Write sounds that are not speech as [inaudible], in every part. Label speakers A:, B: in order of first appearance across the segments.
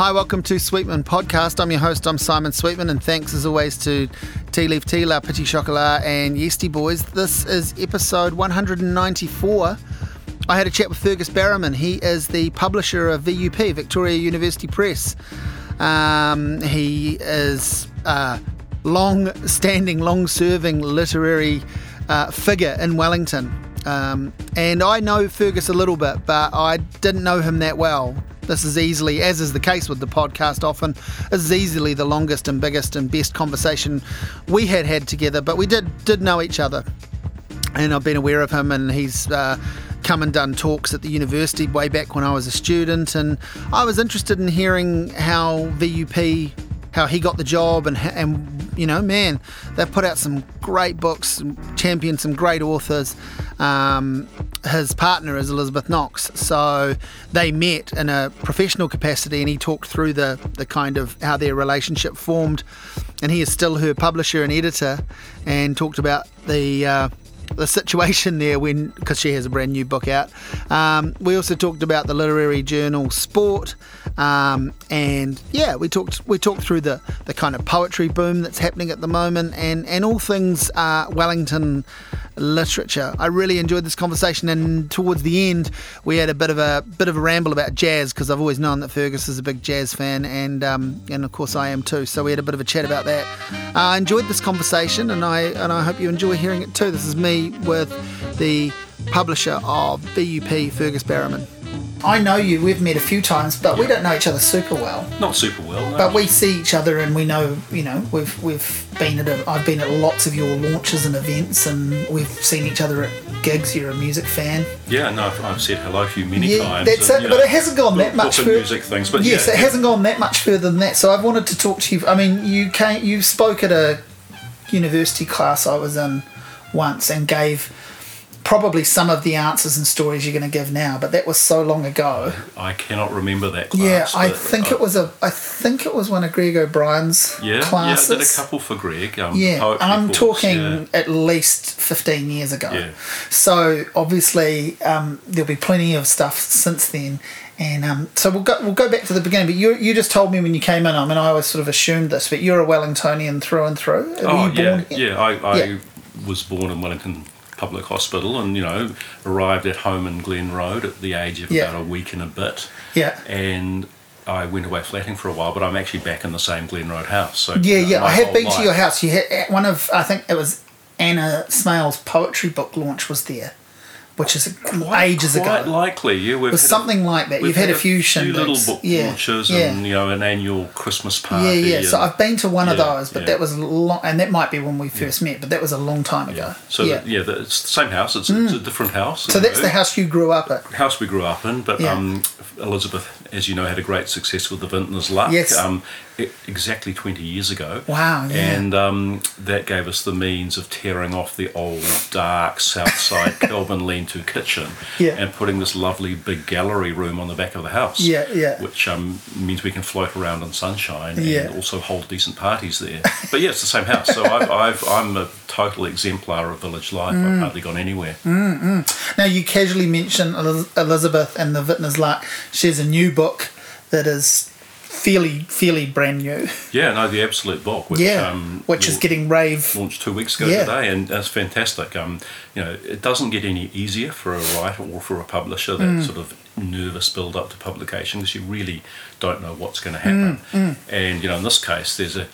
A: Hi, welcome to Sweetman Podcast. I'm your host, I'm Simon Sweetman, and thanks as always to Tea Leaf Tea, La Petit Chocolat, and Yeasty Boys. This is episode 194. I had a chat with Fergus Barrowman. He is the publisher of VUP, Victoria University Press. Um, he is a long standing, long serving literary uh, figure in Wellington. Um, and I know Fergus a little bit, but I didn't know him that well. This is easily, as is the case with the podcast often, is easily the longest and biggest and best conversation we had had together, but we did, did know each other. And I've been aware of him, and he's uh, come and done talks at the university way back when I was a student. And I was interested in hearing how VUP how he got the job and and you know man they've put out some great books championed some great authors um, his partner is Elizabeth Knox. So they met in a professional capacity and he talked through the the kind of how their relationship formed. And he is still her publisher and editor and talked about the uh, the situation there when because she has a brand new book out. Um, we also talked about the literary journal Sport, um, and yeah, we talked we talked through the the kind of poetry boom that's happening at the moment, and and all things uh, Wellington literature. I really enjoyed this conversation, and towards the end, we had a bit of a bit of a ramble about jazz because I've always known that Fergus is a big jazz fan, and um, and of course I am too. So we had a bit of a chat about that. Uh, I enjoyed this conversation, and I and I hope you enjoy hearing it too. This is me with the publisher of VUP, Fergus Barrowman. I know you. We've met a few times, but we don't know each other super well.
B: Not super well, no.
A: But we see each other, and we know. You know, we've we've been at. A, I've been at lots of your launches and events, and we've seen each other at gigs. You're a music fan.
B: Yeah, no, I've, I've said hello to you many
A: Yeah,
B: times.
A: that's
B: and,
A: it.
B: you
A: But it hasn't gone that much further.
B: music things, but
A: yes,
B: yeah,
A: it
B: yeah.
A: hasn't gone that much further than that. So I've wanted to talk to you. I mean, you came, you spoke at a university class I was in once and gave probably some of the answers and stories you're going to give now, but that was so long ago.
B: I cannot remember that class.
A: yeah, I think
B: uh,
A: it was a. I think it was one of Greg O'Brien's
B: Yeah,
A: classes.
B: yeah, I did a couple for Greg. Um,
A: Yeah, and I'm talking
B: yeah.
A: at least 15 years ago.
B: Yeah.
A: So obviously um, there'll be plenty of stuff since then. And um, so we'll go we'll go back to the beginning. But you you just told me when you came in. I mean, I always sort of assumed this, but you're a Wellingtonian through and through. Were
B: Oh,
A: you
B: yeah, yeah. I, I
A: Yeah.
B: Was born in Wellington Public Hospital and, you know, arrived at home in Glen Road at the age of
A: Yeah.
B: about a week and a bit.
A: Yeah.
B: And I went away flatting for a while, but I'm actually back in the same Glen Road house. So
A: Yeah,
B: you know,
A: yeah. I have been to your house. You had one of I think it was Anna Smaill's poetry book launch was there, which is ages ago.
B: Quite
A: ago.
B: likely, yeah. We've
A: It was
B: had a-
A: something like that. You've had,
B: had
A: a few
B: few little book
A: yeah,
B: launches
A: yeah.
B: and you know an annual Christmas party.
A: Yeah, yeah. So I've been to one of those, but
B: yeah.
A: that was a long, and that might be when we first met, but that was a long time ago.
B: So
A: yeah. Mm.
B: yeah, yeah the, it's the same house. It's, it's a different house.
A: so that's
B: know.
A: the house you grew up at.
B: house we grew up in. But
A: Yeah.
B: um, Elizabeth, as you know, had a great success with the Vintner's Luck.
A: Yes.
B: Um, exactly twenty years ago.
A: Wow, yeah.
B: And um, that gave us the means of tearing off the old dark south side [laughs] Kelburn lean-to kitchen
A: Yeah.
B: and putting this lovely big gallery room on the back of the house.
A: Yeah, yeah.
B: Which um, means we can float around in sunshine
A: Yeah.
B: and also hold decent parties there. but yeah, it's the same house. So I've, [laughs] I've, I'm a total exemplar of village life.
A: Mm.
B: I've hardly gone anywhere.
A: Now you casually mention Elizabeth and the Vintner's Luck. She has a new book that is fairly, fairly brand new.
B: Yeah, no, the absolute book. Which,
A: yeah,
B: um,
A: which is getting rave.
B: launched two weeks ago
A: Yeah.
B: today, and that's fantastic. Um, you know, it doesn't get any easier for a writer or for a publisher that
A: Mm.
B: sort of nervous build up to publication because you really don't know what's going to happen.
A: Mm,
B: And you know, in this case, there's a.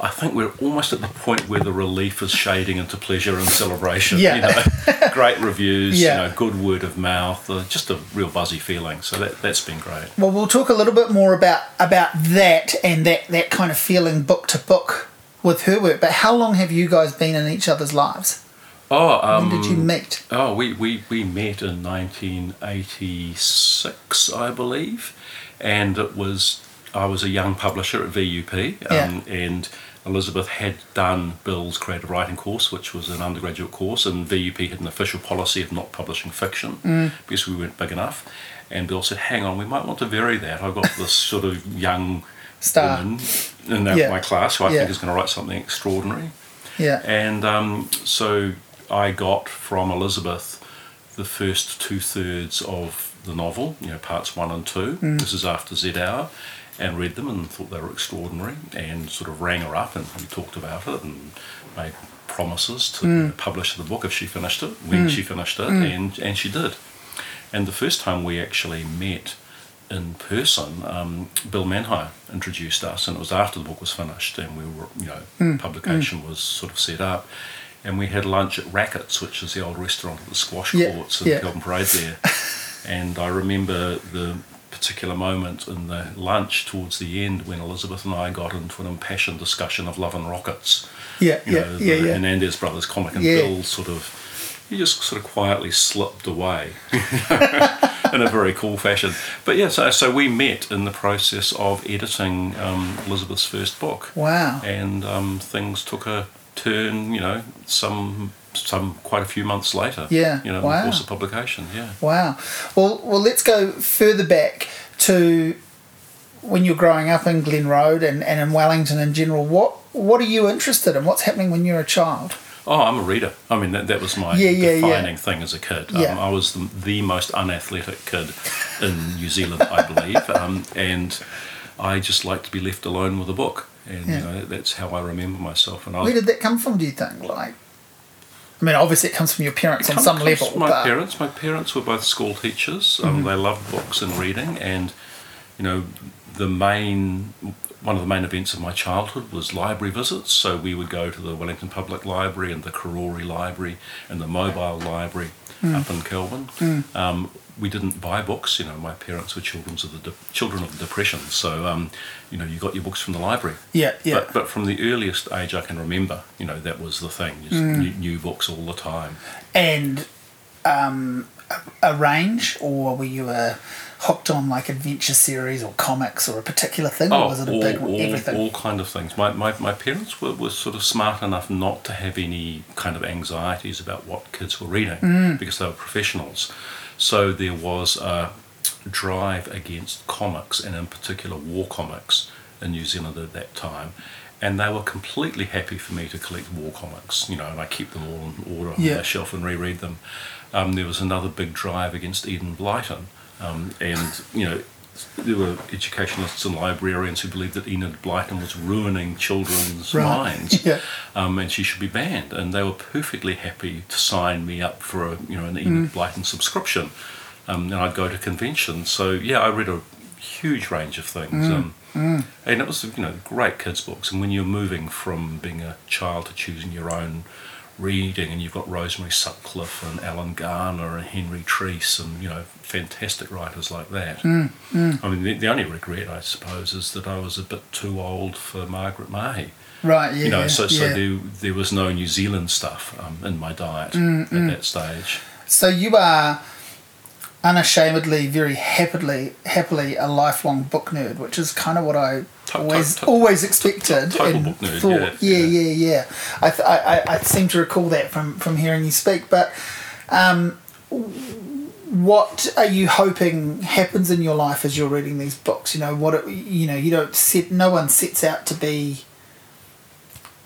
B: I think we're almost at the point where the relief is shading into pleasure and celebration.
A: Yeah.
B: You know, [laughs] great reviews.
A: Yeah.
B: You know, good word of mouth. Uh, just a real buzzy feeling. So that that's been great.
A: Well, we'll talk a little bit more about about that and that that kind of feeling book to book with her work. But how long have you guys been in each other's lives?
B: Oh, um,
A: When did you meet?
B: Oh, we, we, we met in 1986, I believe, and it was I was a young publisher at VUP, um, and Elizabeth had done Bill's creative writing course, which was an undergraduate course, and VUP had an official policy of not publishing fiction
A: Mm.
B: because we weren't big enough. And Bill said, "Hang on, we might want to vary that. I've got this [laughs] sort of young
A: Star.
B: woman in
A: Yeah.
B: my class who I
A: Yeah.
B: think is going to write something extraordinary."
A: Yeah.
B: And um, so I got from Elizabeth the first two thirds of the novel, you know, parts one and two.
A: Mm.
B: This is after Z Hour, and read them and thought they were extraordinary, and sort of rang her up and we talked about it and made promises to
A: Mm.
B: publish the book if she finished it, when she finished it, and and she did. And the first time we actually met in person, um, Bill Manhire introduced us, and it was after the book was finished, and we were, you know, publication was sort of set up, and we had lunch at Rackets, which is the old restaurant at the squash courts Yeah, in
A: yeah.
B: Kelburn Parade there. [laughs] and I remember the particular moment in the lunch towards the end when Elizabeth and I got into an impassioned discussion of Love and Rockets.
A: Yeah,
B: You
A: yeah,
B: know,
A: yeah,
B: the
A: yeah.
B: Hernandez brothers comic, and
A: Yeah.
B: Bill sort of he just sort of quietly slipped away [laughs] in a very cool fashion. But yeah, so, so we met in the process of editing um, Elizabeth's first book,
A: Wow.
B: and um, things took a turn. You know, some some quite a few months later.
A: Yeah,
B: you know, in the course of publication. Yeah.
A: Wow. Well, well, let's go further back to when you're growing up in Glen Road and, and in Wellington in general. What what are you interested in? What's happening when you're a child?
B: Oh, I'm a reader. I mean, that, that was my
A: Yeah, yeah, yeah.
B: defining thing as a kid.
A: Yeah.
B: Um, I was the, the most unathletic kid in New Zealand, I [laughs] believe, um, and I just liked to be left alone with a book. And
A: Yeah.
B: you know, that's how I remember myself. And I
A: Where did that come from? Do you think? Like, I mean, obviously it comes from your parents on some level,
B: My parents, my parents were both school teachers. Um,
A: Mm-hmm.
B: They loved books and reading, and you know, the main one of the main events of my childhood was library visits. So we would go to the Wellington Public Library and the Karori Library and the Mobile Library
A: Mm.
B: up in Kelburn. Um, we didn't buy books. You know, my parents were children of the de- children of the depression, so um, you know, you got your books from the library.
A: yeah, yeah.
B: But, but from the earliest age I can remember, you know, that was the thing. Just
A: Mm.
B: new, new books all the time.
A: and um, a, range, or were you a hooked on like adventure series or comics or a particular thing, or was it a
B: all,
A: big
B: all,
A: everything?
B: all kind of things. My, my, my parents were, were sort of smart enough not to have any kind of anxieties about what kids were reading
A: Mm.
B: because they were professionals. So there was a drive against comics and in particular war comics in New Zealand at that time. And they were completely happy for me to collect war comics, you know, and I keep them all in order
A: Yeah.
B: on my shelf and reread them. Um, there was another big drive against Enid Blyton, um, and you know, there were educationalists and librarians who believed that Enid Blyton was ruining children's
A: Right.
B: minds, [laughs]
A: Yeah.
B: um, and she should be banned. And they were perfectly happy to sign me up for a you know an Enid Blyton subscription, um, and I'd go to conventions. So yeah, I read a huge range of things. Um, And it was, you know, great kids' books. And when you're moving from being a child to choosing your own reading, and you've got Rosemary Sutcliff and Alan Garner and Henry Treece and, you know, fantastic writers like that. Hmm, hmm. I mean, the, the only regret, I suppose, is that I was a bit too old for Margaret Mahy.
A: right, yeah,
B: You know, so, so
A: yeah.
B: there, there was no New Zealand stuff um, in my diet hmm, at that stage.
A: So you are unashamedly, very happily, happily a lifelong book nerd, which is kind of what I always always expected.
B: total book nerd,
A: thought,
B: yeah,
A: yeah,
B: yeah.
A: yeah, yeah. I, th- I, I, I seem to recall that from from hearing you speak. But um, what are you hoping happens in your life as you're reading these books? You know what? It, you know, you don't set. No one sets out to be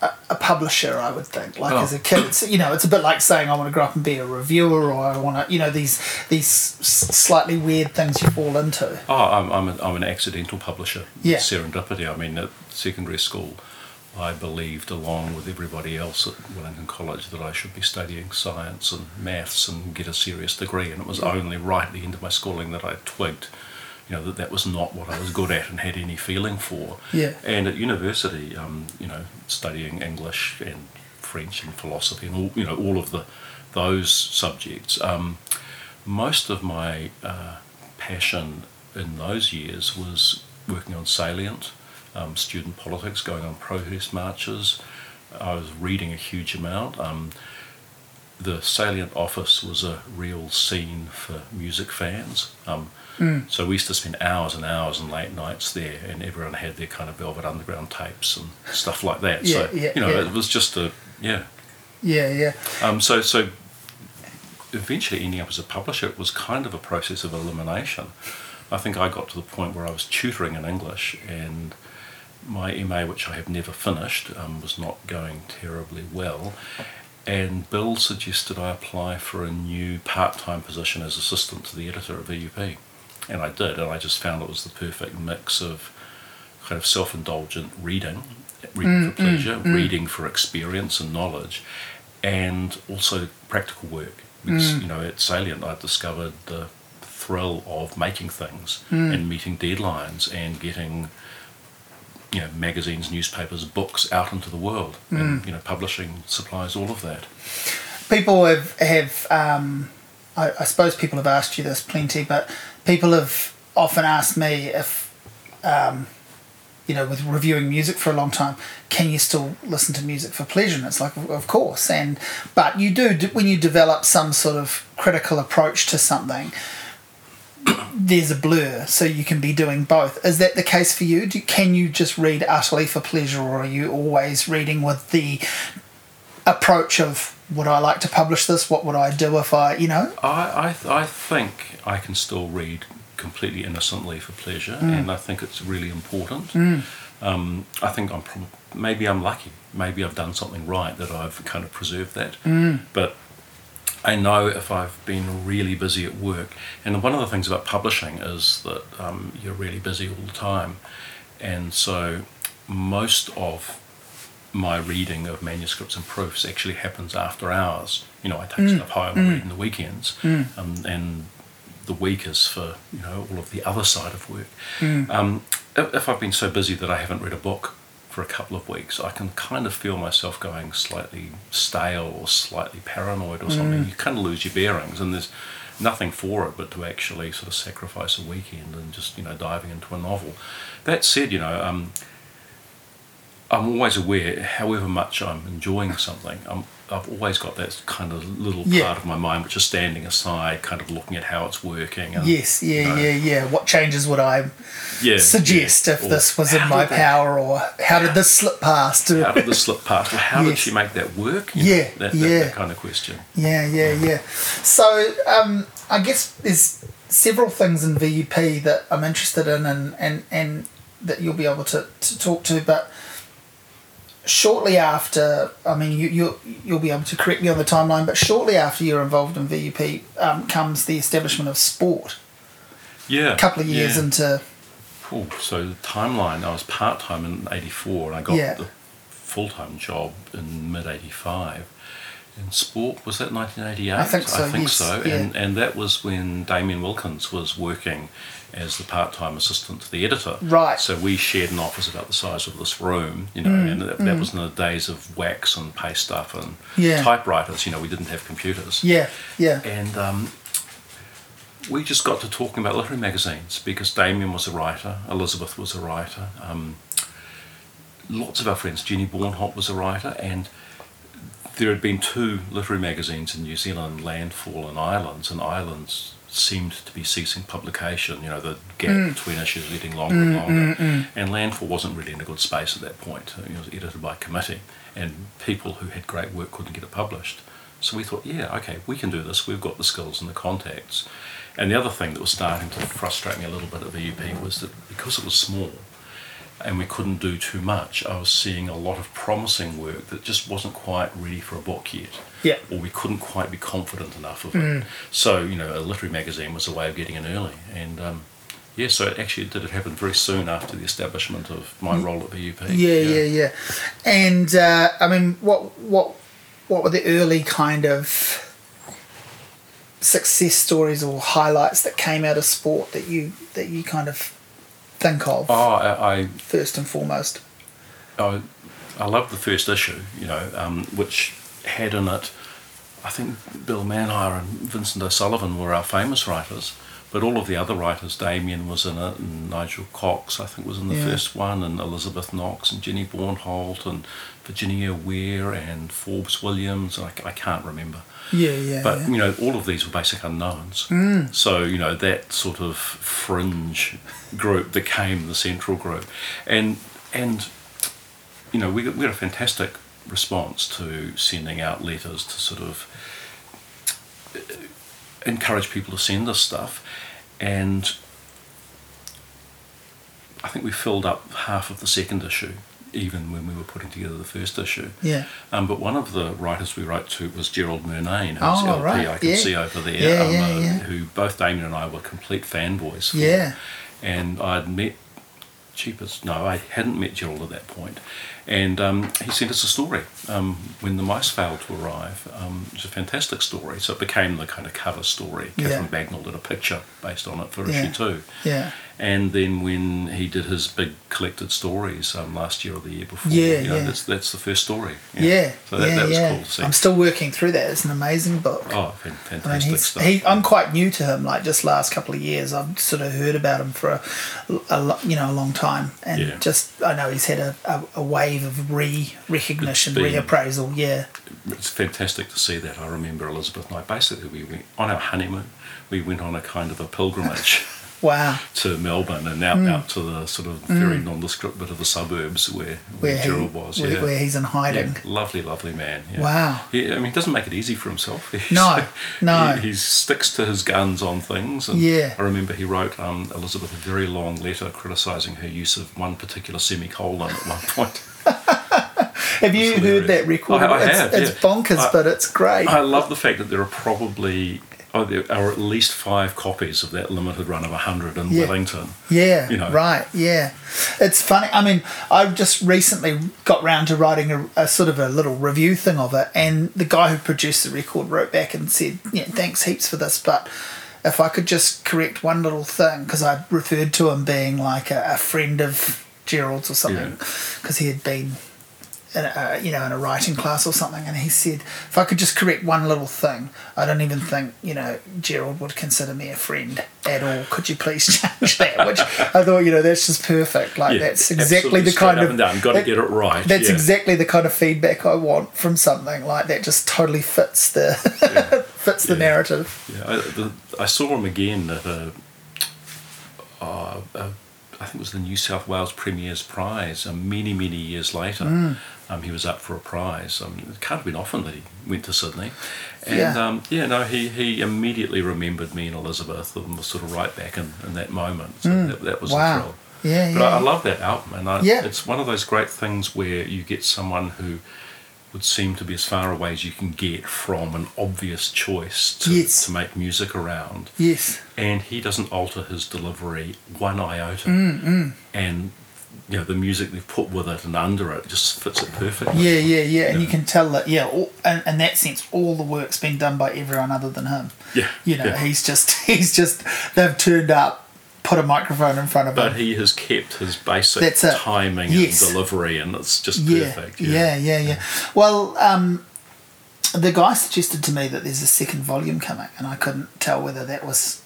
A: a, a publisher, I would think. Like
B: Oh.
A: as a kid, it's, you know, it's a bit like saying I want to grow up and be a reviewer, or I want to, you know, these these slightly weird things you fall into.
B: Oh, I'm, I'm, a, I'm an accidental publisher.
A: Yeah.
B: Serendipity. I mean, at secondary school, I believed, along with everybody else at Wellington College, that I should be studying science and maths and get a serious degree. And it was only right at the end of my schooling that I twigged, you know, that that was not what I was good at and had any feeling for.
A: Yeah.
B: And at university, um, you know, studying English and French and philosophy and all, you know, all of the those subjects. Um, most of my uh, passion in those years was working on salient, um, student politics, going on protest marches. I was reading a huge amount. Um, the salient office was a real scene for music fans. Um, So we used to spend hours and hours and late nights there, and everyone had their kind of Velvet Underground tapes and stuff like that.
A: Yeah,
B: so
A: yeah,
B: you know,
A: yeah.
B: it was just a yeah.
A: Yeah, yeah.
B: Um, so, so eventually ending up as a publisher it was kind of a process of elimination. I think I got to the point where I was tutoring in English and my MA, which I have never finished, um, was not going terribly well. and Bill suggested I apply for a new part-time position as assistant to the editor at VUP, and I did, and I just found it was the perfect mix of kind of self-indulgent reading, reading
A: Mm,
B: for pleasure, reading for experience and knowledge, and also practical work. Because
A: Mm.
B: you know, at Salient, I discovered the thrill of making things
A: Mm.
B: and meeting deadlines and getting you know magazines, newspapers, books out into the world,
A: Mm.
B: and you know, publishing supplies all of that.
A: people have have um, I, I suppose people have asked you this plenty, but people have often asked me if um, you know with reviewing music for a long time, can you still listen to music for pleasure? And it's like, of course, and but you do when you develop some sort of critical approach to something. There's a blur, so you can be doing both. Is that the case for you? Do, can you just read utterly for pleasure, or are you always reading with the approach of would I like to publish this? What would I do if I, you know?
B: I, I, I think I can still read completely innocently for pleasure, and I think it's really important. Um, I think I'm prob- maybe I'm lucky. Maybe I've done something right that I've kind of preserved that. But I know if I've been really busy at work, and one of the things about publishing is that um, you're really busy all the time, and so most of my reading of manuscripts and proofs actually happens after hours. You know, I take stuff home and read in the weekends, um, and the week is for you know all of the other side of work. Um, if, if I've been so busy that I haven't read a book for a couple of weeks, I can kind of feel myself going slightly stale or slightly paranoid or something. You kind of lose your bearings, and there's nothing for it but to actually sort of sacrifice a weekend and just you know diving into a novel. That said, you know. Um, I'm always aware, however much I'm enjoying something, I'm, I've always got that kind of little
A: Yeah.
B: part of my mind which is standing aside, kind of looking at how it's working. And,
A: Yes, yeah,
B: you know,
A: yeah, yeah. What changes would I
B: yeah,
A: suggest
B: yeah.
A: if
B: Or
A: this was in my
B: that-
A: power, or how did this slip past?
B: How did this slip past? Or how did she make that work? You
A: Yeah,
B: know, that, that,
A: yeah.
B: that kind of question.
A: Yeah, yeah, yeah. So um, I guess there's several things in VUP that I'm interested in and, and, and that you'll be able to, to talk to, but shortly after, I mean, you, you, you'll be able to correct me on the timeline, but shortly after you're involved in VUP um, comes the establishment of sport.
B: Yeah.
A: A couple of years
B: yeah.
A: into,
B: Cool. So the timeline, I was part time in '84, and I got
A: Yeah.
B: the full time job in mid '85. In sport, was that 1988?
A: I think so,
B: I think
A: yes,
B: so.
A: yeah.
B: And and that was when Damien Wilkins was working as the part time assistant to the editor.
A: Right.
B: So we shared an office about the size of this room, you know,
A: Mm,
B: and that, that was in the days of wax and paste stuff and
A: Yeah.
B: typewriters. You know, we didn't have computers.
A: yeah, yeah,
B: And um, we just got to talking about literary magazines because Damien was a writer, Elizabeth was a writer, um, lots of our friends, Jenny Bornholdt was a writer, and there had been two literary magazines in New Zealand, Landfall and Islands, and Islands seemed to be ceasing publication. You know, the gap mm. between issues getting longer and mm, longer, mm, and Landfall wasn't really in a good space at that point. It was edited by committee, and people who had great work couldn't get it published. So we thought, yeah, okay, we can do this. We've got the skills and the contacts. And the other thing that was starting to frustrate me a little bit at VUP was that because it was small and we couldn't do too much, I was seeing a lot of promising work that just wasn't quite ready for a book yet.
A: Yeah.
B: Or we couldn't quite be confident enough of it. So, you know, a literary magazine was a way of getting in early. And um, yeah, so it actually did it happen very soon after the establishment of my role at VUP.
A: yeah, yeah, yeah. And uh, I mean, what what what were the early kind of success stories or highlights that came out of sport that you that you kind of think of
B: Oh, I, I
A: first and foremost?
B: I, I love the first issue, you know, um, which had in it, I think Bill Manhire and Vincent O'Sullivan were our famous writers, but all of the other writers, Damien was in it, and Nigel Cox, I think, was in the
A: Yeah.
B: first one, and Elizabeth Knox, and Jenny Bornholdt, and Virginia Were, and Forbes Williams, and I, I can't remember.
A: Yeah, yeah,
B: But
A: yeah.
B: you know, all of these were basic unknowns. Mm. So you know that sort of fringe group became the central group, and and you know we got, we got a fantastic response to sending out letters to sort of uh, encourage people to send us stuff, and I think we filled up half of the second issue even when we were putting together the first issue.
A: Yeah.
B: Um, but one of the writers we wrote to was Gerald Murnane, who's
A: Oh,
B: LP
A: right,
B: I can
A: yeah.
B: see over there,
A: Yeah,
B: um,
A: yeah,
B: uh,
A: yeah.
B: who both Damien and I were complete fanboys for.
A: Yeah.
B: And I'd met cheapest no i hadn't met gerald at that point and um, he sent us a story um, when the mice failed to arrive um, it was a fantastic story so it became the kind of cover story
A: Yeah.
B: catherine bagnall did a picture based on it for
A: Yeah.
B: issue two
A: Yeah.
B: and then when he did his big collected stories um, last year or the year before
A: Yeah,
B: you know,
A: yeah.
B: that's, that's the first story
A: Yeah.
B: so that,
A: yeah,
B: that was
A: yeah.
B: cool to see
A: I'm still working through that. It's an amazing book.
B: oh fan-
A: I mean,
B: fantastic stuff
A: he, I'm quite new to him. Like just last couple of years, I've sort of heard about him for a, a you know a long time, and
B: Yeah.
A: just I know he's had a, a, a wave of re recognition, reappraisal. Yeah,
B: it's fantastic to see that. I remember Elizabeth and I basically we went on our honeymoon. We went on a kind of a pilgrimage [laughs]
A: wow.
B: to Melbourne and out out to the sort of very nondescript bit of the suburbs where.
A: Where
B: where
A: he,
B: was.
A: where,
B: yeah.
A: where he's in hiding.
B: Yeah, lovely, lovely man. Yeah.
A: Wow.
B: Yeah, I mean, he doesn't make it easy for himself. [laughs] He's-
A: No, [laughs] no.
B: He, he sticks to his guns on things. And
A: Yeah.
B: I remember he wrote um, Elizabeth a very long letter criticising her use of one particular semicolon at one point. [laughs]
A: Have you
B: It's
A: heard that record?
B: I- I
A: it's,
B: have,
A: it's
B: yeah.
A: bonkers,
B: I-
A: but it's great.
B: I love the fact that there are probably. Oh, there are at least five copies of that limited run of 100 in
A: Yeah.
B: Wellington.
A: Yeah,
B: you know.
A: right. Yeah, it's funny. I mean, I've just recently got round to writing a, a sort of a little review thing of it, and the guy who produced the record wrote back and said, "Yeah, thanks heaps for this, but." If I could just correct one little thing, because I referred to him being like a, a friend of Gerald's or something, because he had been in a, you know, in a writing class or something, and he said, if I could just correct one little thing, I don't even think, you know, Gerald would consider me a friend at all. Could you please [laughs] change that? Which I thought, you know, that's just perfect. Like
B: Yeah,
A: that's exactly the kind of
B: down. Got to get it right.
A: That's
B: yeah.
A: exactly the kind of feedback I want from something like that. Just totally fits the [laughs] fits the
B: Yeah.
A: narrative.
B: Yeah, I, the, I saw him again at a, uh, a, I think it was the New South Wales Premier's Prize. Um, many many years later,
A: Mm.
B: um, he was up for a prize. Um, it can't have been often that he went to Sydney, and
A: Yeah.
B: um, yeah, no, he, he immediately remembered me and Elizabeth and was sort of right back in, in that moment. So that, that was
A: Mm. Wow.
B: a thrill.
A: Yeah,
B: But I, I love that album, and I,
A: Yeah.
B: it's one of those great things where you get someone who would seem to be as far away as you can get from an obvious choice to,
A: Yes.
B: to make music around,
A: Yes.
B: and he doesn't alter his delivery one iota,
A: Mm,
B: and you know the music they've put with it and under it just fits it perfectly.
A: Yeah, yeah, yeah, and
B: Yeah.
A: you can tell that. Yeah, all, in, in that sense, all the work's been done by everyone other than him.
B: Yeah,
A: You know,
B: yeah.
A: he's just [laughs] he's just they've turned up, put a microphone in front of
B: But
A: him.
B: he has kept his basic timing
A: Yes.
B: and delivery, and it's just
A: yeah,
B: perfect.
A: yeah, yeah, yeah. Well, um, the guy suggested to me that there's a second volume coming, and I couldn't tell whether that was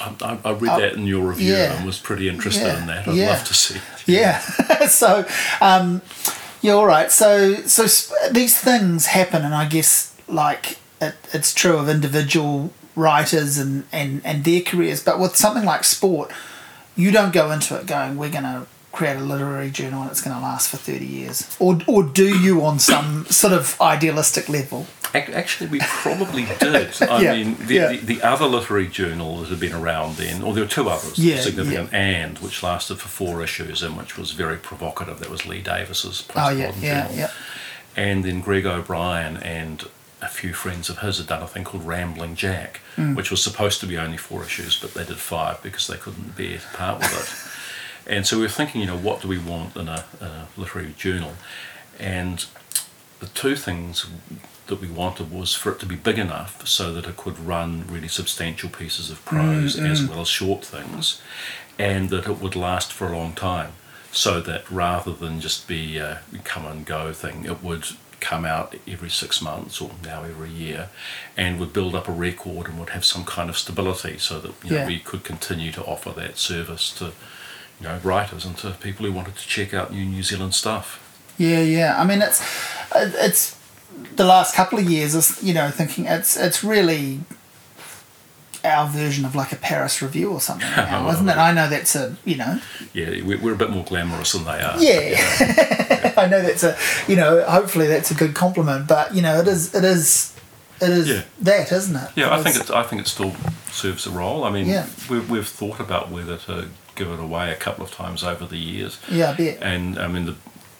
B: I, I, read
A: Oh,
B: that in your review
A: yeah.
B: and was pretty interested
A: Yeah,
B: in that. I'd
A: yeah.
B: love to see. it.
A: Yeah. [laughs] so, um, yeah, all right. So, so these things happen, and I guess like it, it's true of individual writers and, and and their careers. But with something like sport, you don't go into it going, "We're going to create a literary journal and it's going to last for thirty years," or or do you on some sort of idealistic level?
B: Actually, we probably did. [laughs] I
A: Yeah,
B: mean, the,
A: yeah.
B: the, the other literary journal that had been around then, or there were two others,
A: Yeah,
B: significant, and which lasted for four issues and which was very provocative. That was Leigh Davis's
A: Oh yeah, yeah,
B: Journal.
A: yeah.
B: And then Greg O'Brien and a few friends of his had done a thing called Rambling Jack,
A: Mm.
B: which was supposed to be only four issues, but they did five because they couldn't bear to part with it. [laughs] and so we were thinking, you know, what do we want in a, in a literary journal? And the two things that we wanted was for it to be big enough so that it could run really substantial pieces of prose as well as short things, and that it would last for a long time. So that rather than just be a come and go thing, it would come out every six months or now every year, and would build up a record and would have some kind of stability, so that you know,
A: Yeah.
B: we could continue to offer that service to you know writers and to people who wanted to check out new New Zealand stuff.
A: Yeah, yeah. I mean, it's it's the last couple of years is you know thinking it's it's really our version of like a Paris review or something [laughs] now, oh, isn't it? I know that's a you know
B: Yeah, we- we're a bit more glamorous than they are.
A: yeah. [laughs] I know that's a you know hopefully that's a good compliment, but you know it is it is it is
B: Yeah.
A: that isn't it?
B: Yeah, I
A: It
B: think
A: is-
B: it. I think it still serves a role. I mean,
A: Yeah.
B: we've, we've thought about whether to give it away a couple of times over the years,
A: yeah, I bet.
B: and I mean the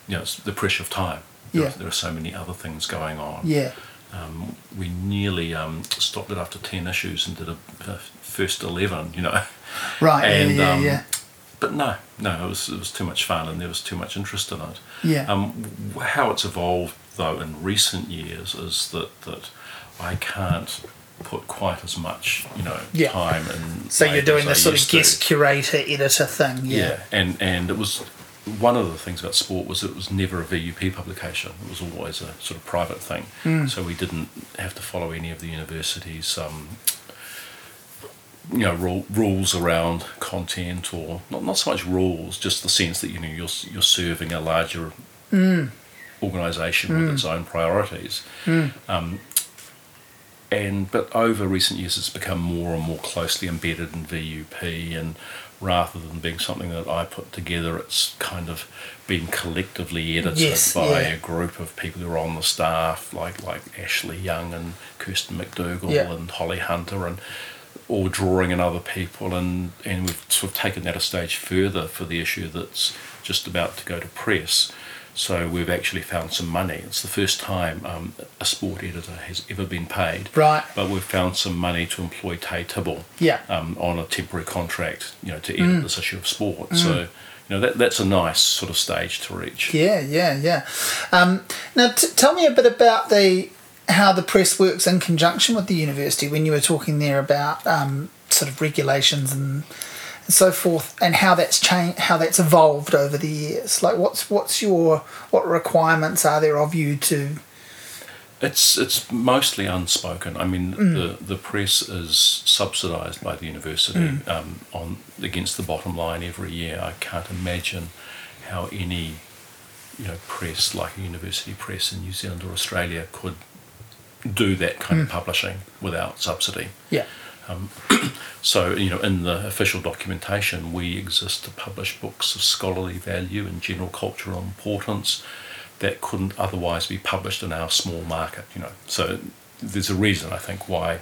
B: you know, it's the pressure of time. There,
A: Yeah.
B: are, there are so many other things going on.
A: Yeah.
B: Um, we nearly um, stopped it after 10 issues and did a, a first 11, you know. [laughs]
A: Right.
B: And,
A: yeah. Yeah.
B: um,
A: yeah.
B: But no, no, it was, it was too much fun and there was too much interest in it.
A: Yeah.
B: Um, how it's evolved, though, in recent years is that, that I can't put quite as much, you know,
A: Yeah.
B: time and
A: So you're doing
B: this
A: this sort of guest curator editor thing. Yeah.
B: yeah, and and it was one of the things about sport was it was never a VUP publication. It was always a sort of private thing.
A: Hmm.
B: So we didn't have to follow any of the university's um, you know rule, rules around content or not not so much rules, just the sense that you know you're you're serving a larger
A: Hmm.
B: organisation with its own priorities. Um, and but over recent years, it's become more and more closely embedded in VUP, and rather than being something that I put together, it's kind of been collectively edited
A: Yes,
B: by
A: yeah.
B: a group of people who are on the staff, like like Ashleigh Young and Kirsten McDougall
A: Yeah.
B: and Holly Hunter, and all drawing in other people, and and we've sort of taken that a stage further for the issue that's just about to go to press. So we've actually found some money. It's the first time um, a sport editor has ever been paid.
A: Right.
B: But we've found some money to employ Tayi Tibble
A: Yeah.
B: um, on a temporary contract, you know, to edit this issue of sport. So, you know, that that's a nice sort of stage to reach.
A: Yeah, yeah, yeah. Um, now, t- tell me a bit about the how the press works in conjunction with the university. When you were talking there about um, sort of regulations and, and so forth, and how that's changed, how that's evolved over the years. Like, what's what's your what requirements are there of you to?
B: It's it's mostly unspoken. I mean, mm. the the press is subsidised by the university mm. um, on against the bottom line every year. I can't imagine how any you know press like a university press in New Zealand or Australia could do that kind of mm. publishing without subsidy.
A: Yeah, Um, [clears throat]
B: so, you know, in the official documentation, we exist to publish books of scholarly value and general cultural importance that couldn't otherwise be published in our small market, you know. So there's a reason, I think, why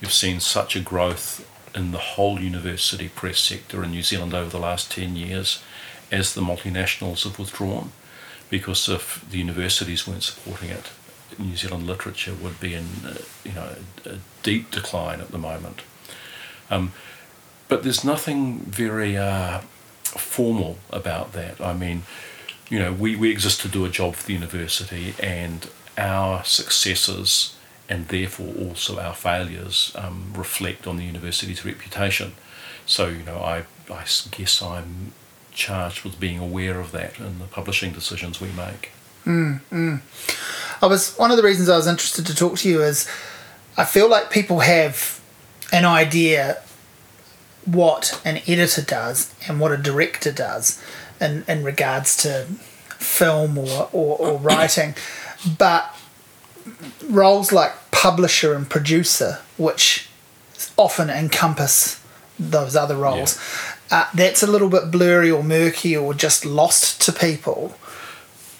B: you've seen such a growth in the whole university press sector in New Zealand over the last 10 years as the multinationals have withdrawn. Because if the universities weren't supporting it, New Zealand literature would be in, uh, you know, a, a deep decline at the moment. Um, but there's nothing very uh, formal about that. I mean, you know, we, we exist to do a job for the university, and our successes and therefore also our failures um, reflect on the university's reputation. So, you know, I, I guess I'm charged with being aware of that in the publishing decisions we make.
A: I was one of the reasons I was interested to talk to you is I feel like people have an idea what an editor does and what a director does in, in regards to film or, or, or [coughs] writing, but roles like publisher and producer, which often encompass those other roles, uh, that's a little bit blurry or murky or just lost to people.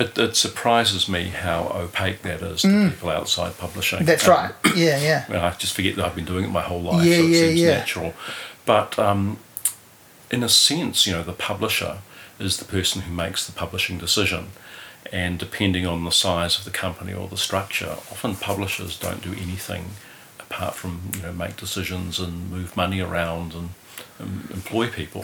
B: It, it surprises me how opaque that is to people outside publishing.
A: Mm. That's
B: Um,
A: right. Yeah, yeah. [coughs]
B: Well, I just forget that I've been doing it my whole life,
A: Yeah,
B: so it
A: yeah,
B: seems
A: yeah.
B: natural. But um, in a sense, you know, the publisher is the person who makes the publishing decision. And depending on the size of the company or the structure, often publishers don't do anything apart from you know make decisions and move money around and um, employ people.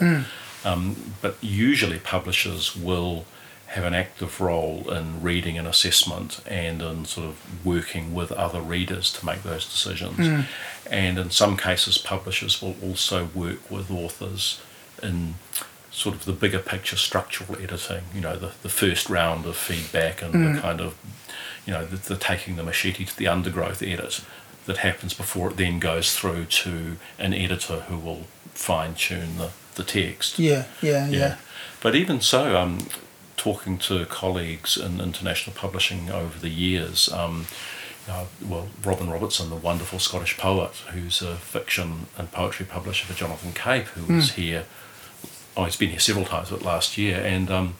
B: Um, but usually, publishers will have an active role in reading and assessment and in sort of working with other readers to make those decisions. And in some cases, publishers will also work with authors in sort of the bigger picture structural editing, you know, the, the first round of feedback and the kind of, you know, the, the taking the machete to the undergrowth edit that happens before it then goes through to an editor who will fine tune the, the text.
A: Yeah, yeah, yeah.
B: But even so, um, talking to colleagues in international publishing over the years, um, uh, well, Robin Robertson, the wonderful Scottish poet, who's a fiction and poetry publisher for Jonathan Cape, who was here. Oh, he's been here several times, but last year, and um,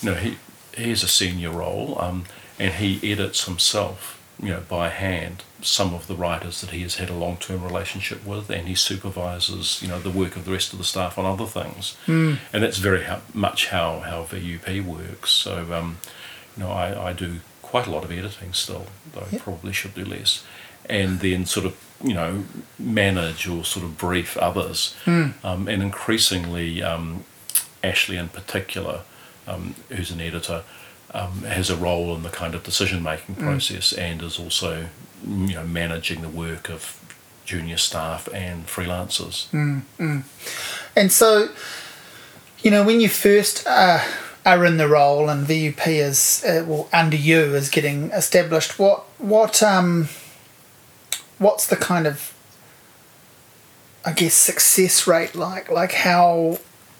B: you know, he he has a senior role, um, and he edits himself you know, by hand some of the writers that he has had a long term relationship with, and he supervises, you know, the work of the rest of the staff on other things.
A: Mm.
B: And that's very how, much how, how VUP works. So, um, you know, I, I do quite a lot of editing still, though
A: Yep.
B: I probably should do less. And then sort of, you know, manage or sort of brief others.
A: Mm.
B: Um, and increasingly, um, Ashleigh in particular, um, who's an editor, um, has a role in the kind of decision making process and is also, you know, managing the work of junior staff and freelancers.
A: And so, you know, when you first uh, are in the role and VUP is uh, well under you is getting established, what what um what's the kind of I guess success rate like? Like how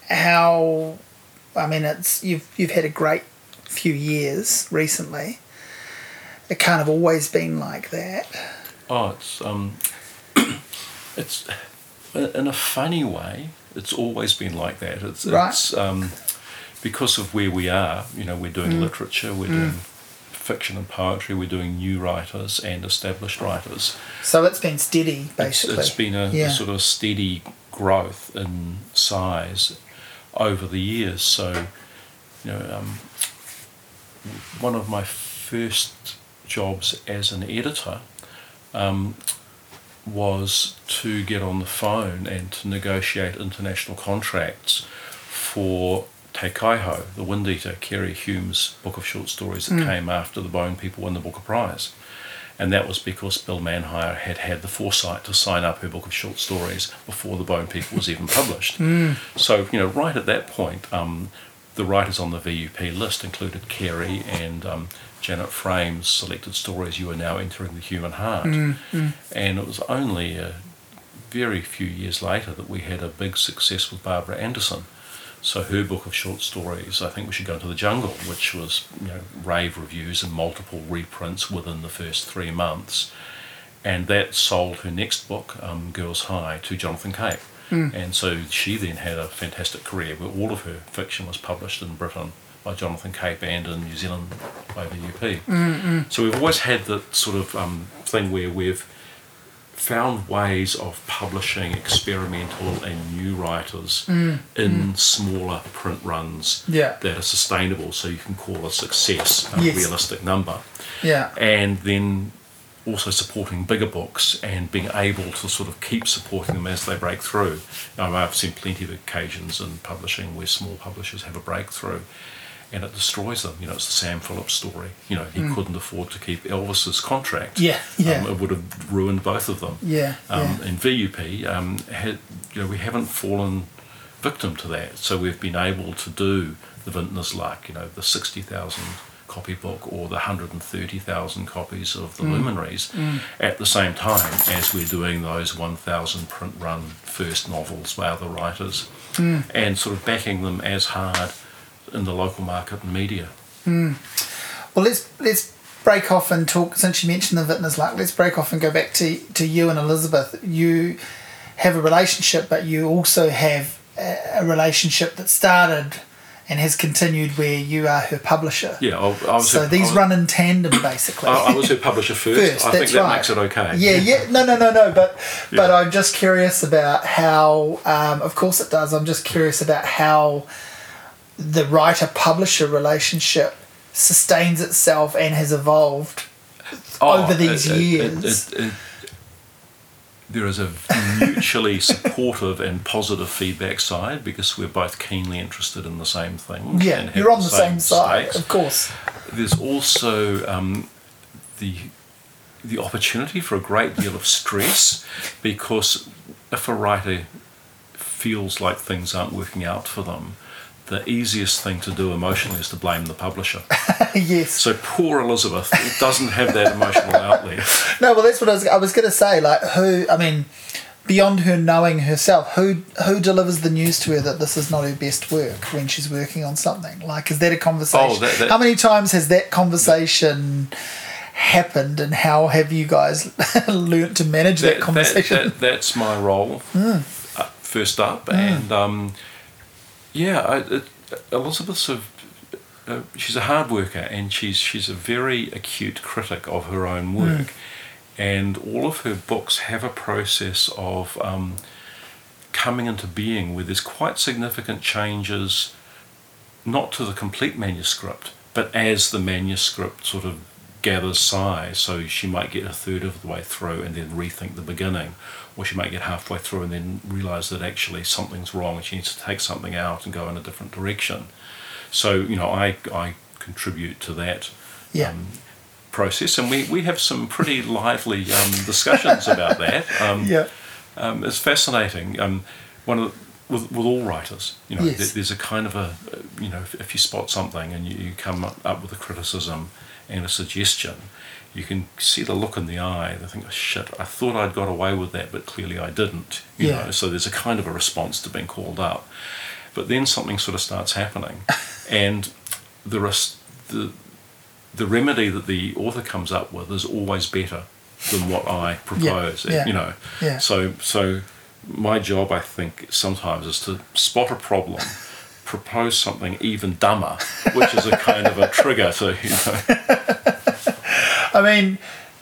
A: how I mean it's you've you've had a great few years recently. It can't have always been like that.
B: Oh, it's um, [coughs] it's in a funny way. It's always been like that. It's,
A: Right.
B: it's um, because of where we are. You know, we're doing literature, we're doing fiction and poetry, we're doing new writers and established writers.
A: So it's been steady
B: It's,
A: basically.
B: it's been a, a sort of steady growth in size over the years. So, you know, um, one of my first jobs as an editor um, was to get on the phone and to negotiate international contracts for Te Kaihau, the Wind Eater, Keri Hulme's book of short stories that came after the Bone People won the Booker Prize. And that was because Bill Manhire had had the foresight to sign up her book of short stories before the Bone People was even published. So, you know, right at that point, um, the writers on the VUP list included Keri and um, Janet Frame's selected stories You Are Now Entering the Human Heart. And it was only a very few years later that we had a big success with Barbara Anderson. So her book of short stories, I think we should go into the jungle, which was you know rave reviews and multiple reprints within the first three months, and that sold her next book, um, Girls High, to Jonathan Cape, Mm. and so she then had a fantastic career where all of her fiction was published in Britain by Jonathan Cape and in New Zealand by VUP. Mm, mm. So we've always had that sort of um, thing where we've found ways of publishing experimental and new writers in smaller print runs
A: Yeah.
B: that are sustainable so you can call a success a
A: Yes.
B: realistic number
A: Yeah.
B: and then also supporting bigger books and being able to sort of keep supporting them as they break through. Now, I've seen plenty of occasions in publishing where small publishers have a breakthrough and it destroys them. You know, it's the Sam Phillips story. You know, he couldn't afford to keep Elvis's contract.
A: Mm. Yeah, yeah.
B: Um, it would have ruined both of them.
A: Yeah,
B: Um,
A: yeah.
B: And VUP, um, had, you know, we haven't fallen victim to that. So we've been able to do the Vintner's Luck, you know, the 60,000 copy book or the 130,000 copies of the mm. Luminaries mm. at the same time as we're doing those 1,000 print run first novels by other writers mm. and sort of backing them as hard in the local market and media.
A: Well, let's let's break off and talk. Since you mentioned the Vintner's Luck, let's break off and go back to to you and Elizabeth. You have a relationship, but you also have a relationship that started and has continued where you are her publisher.
B: Yeah, I, I was
A: So
B: her-
A: these
B: I,
A: run in tandem, basically.
B: I, I was her publisher [laughs] first.
A: First,
B: I think that
A: right.
B: makes it okay.
A: Yeah, yeah, no, no, no, no. But but I'm just curious about how. Um, of course, it does. I'm just curious about how the writer-publisher relationship sustains itself and has evolved over these
B: Oh, it-
A: years.
B: it- it- there is a mutually supportive and positive feedback side because we're both keenly interested in the same thing.
A: yeah, you're on the same, side,
B: stakes.
A: of course.
B: There's also um, the the opportunity for a great deal of stress because if a writer feels like things aren't working out for them, the easiest thing to do emotionally is to blame the publisher. [laughs]
A: yes.
B: So poor Elizabeth doesn't have that emotional outlet. [laughs]
A: No, well, that's what I was. I was going to say. Like, who? I mean, beyond her knowing herself, who who delivers the news to her that this is not her best work when she's working on something? Like, is that a conversation?
B: Oh, that- that-
A: how many times has that conversation happened, and how have you guys [laughs] learnt to manage that, conversation?
B: That- that's my role. Uh, first up, and um, yeah, I, it, Elizabeth's a, uh, she's a hard worker and she's she's a very acute critic of her own work, and all of her books have a process of um, coming into being where there's quite significant changes, not to the complete manuscript, but as the manuscript sort of gathers size. So she might get a third of the way through and then rethink the beginning, or she might get halfway through and then realize that actually something's wrong and she needs to take something out and go in a different direction. So you know, I I contribute to that.
A: Yeah.
B: Um, process and we, we have some pretty lively um, discussions about that um, [laughs]
A: yeah.
B: um, it's fascinating. Um, one of the, with, with all writers, you know,
A: Yes.
B: there, there's a kind of a, you know, if, if you spot something and you, you come up with a criticism and a suggestion, you can see the look in the eye. They think, oh, shit, I thought I'd got away with that, but clearly I didn't. You
A: Yeah.
B: know, so there's a kind of a response to being called up. But then something sort of starts happening, [laughs] and the rest, the the remedy that the author comes up with is always better than what I propose.
A: yeah,
B: You know,
A: yeah.
B: so so my job, I think, sometimes is to spot a problem, propose something even dumber, which is a kind of a trigger to you know. [laughs]
A: I mean,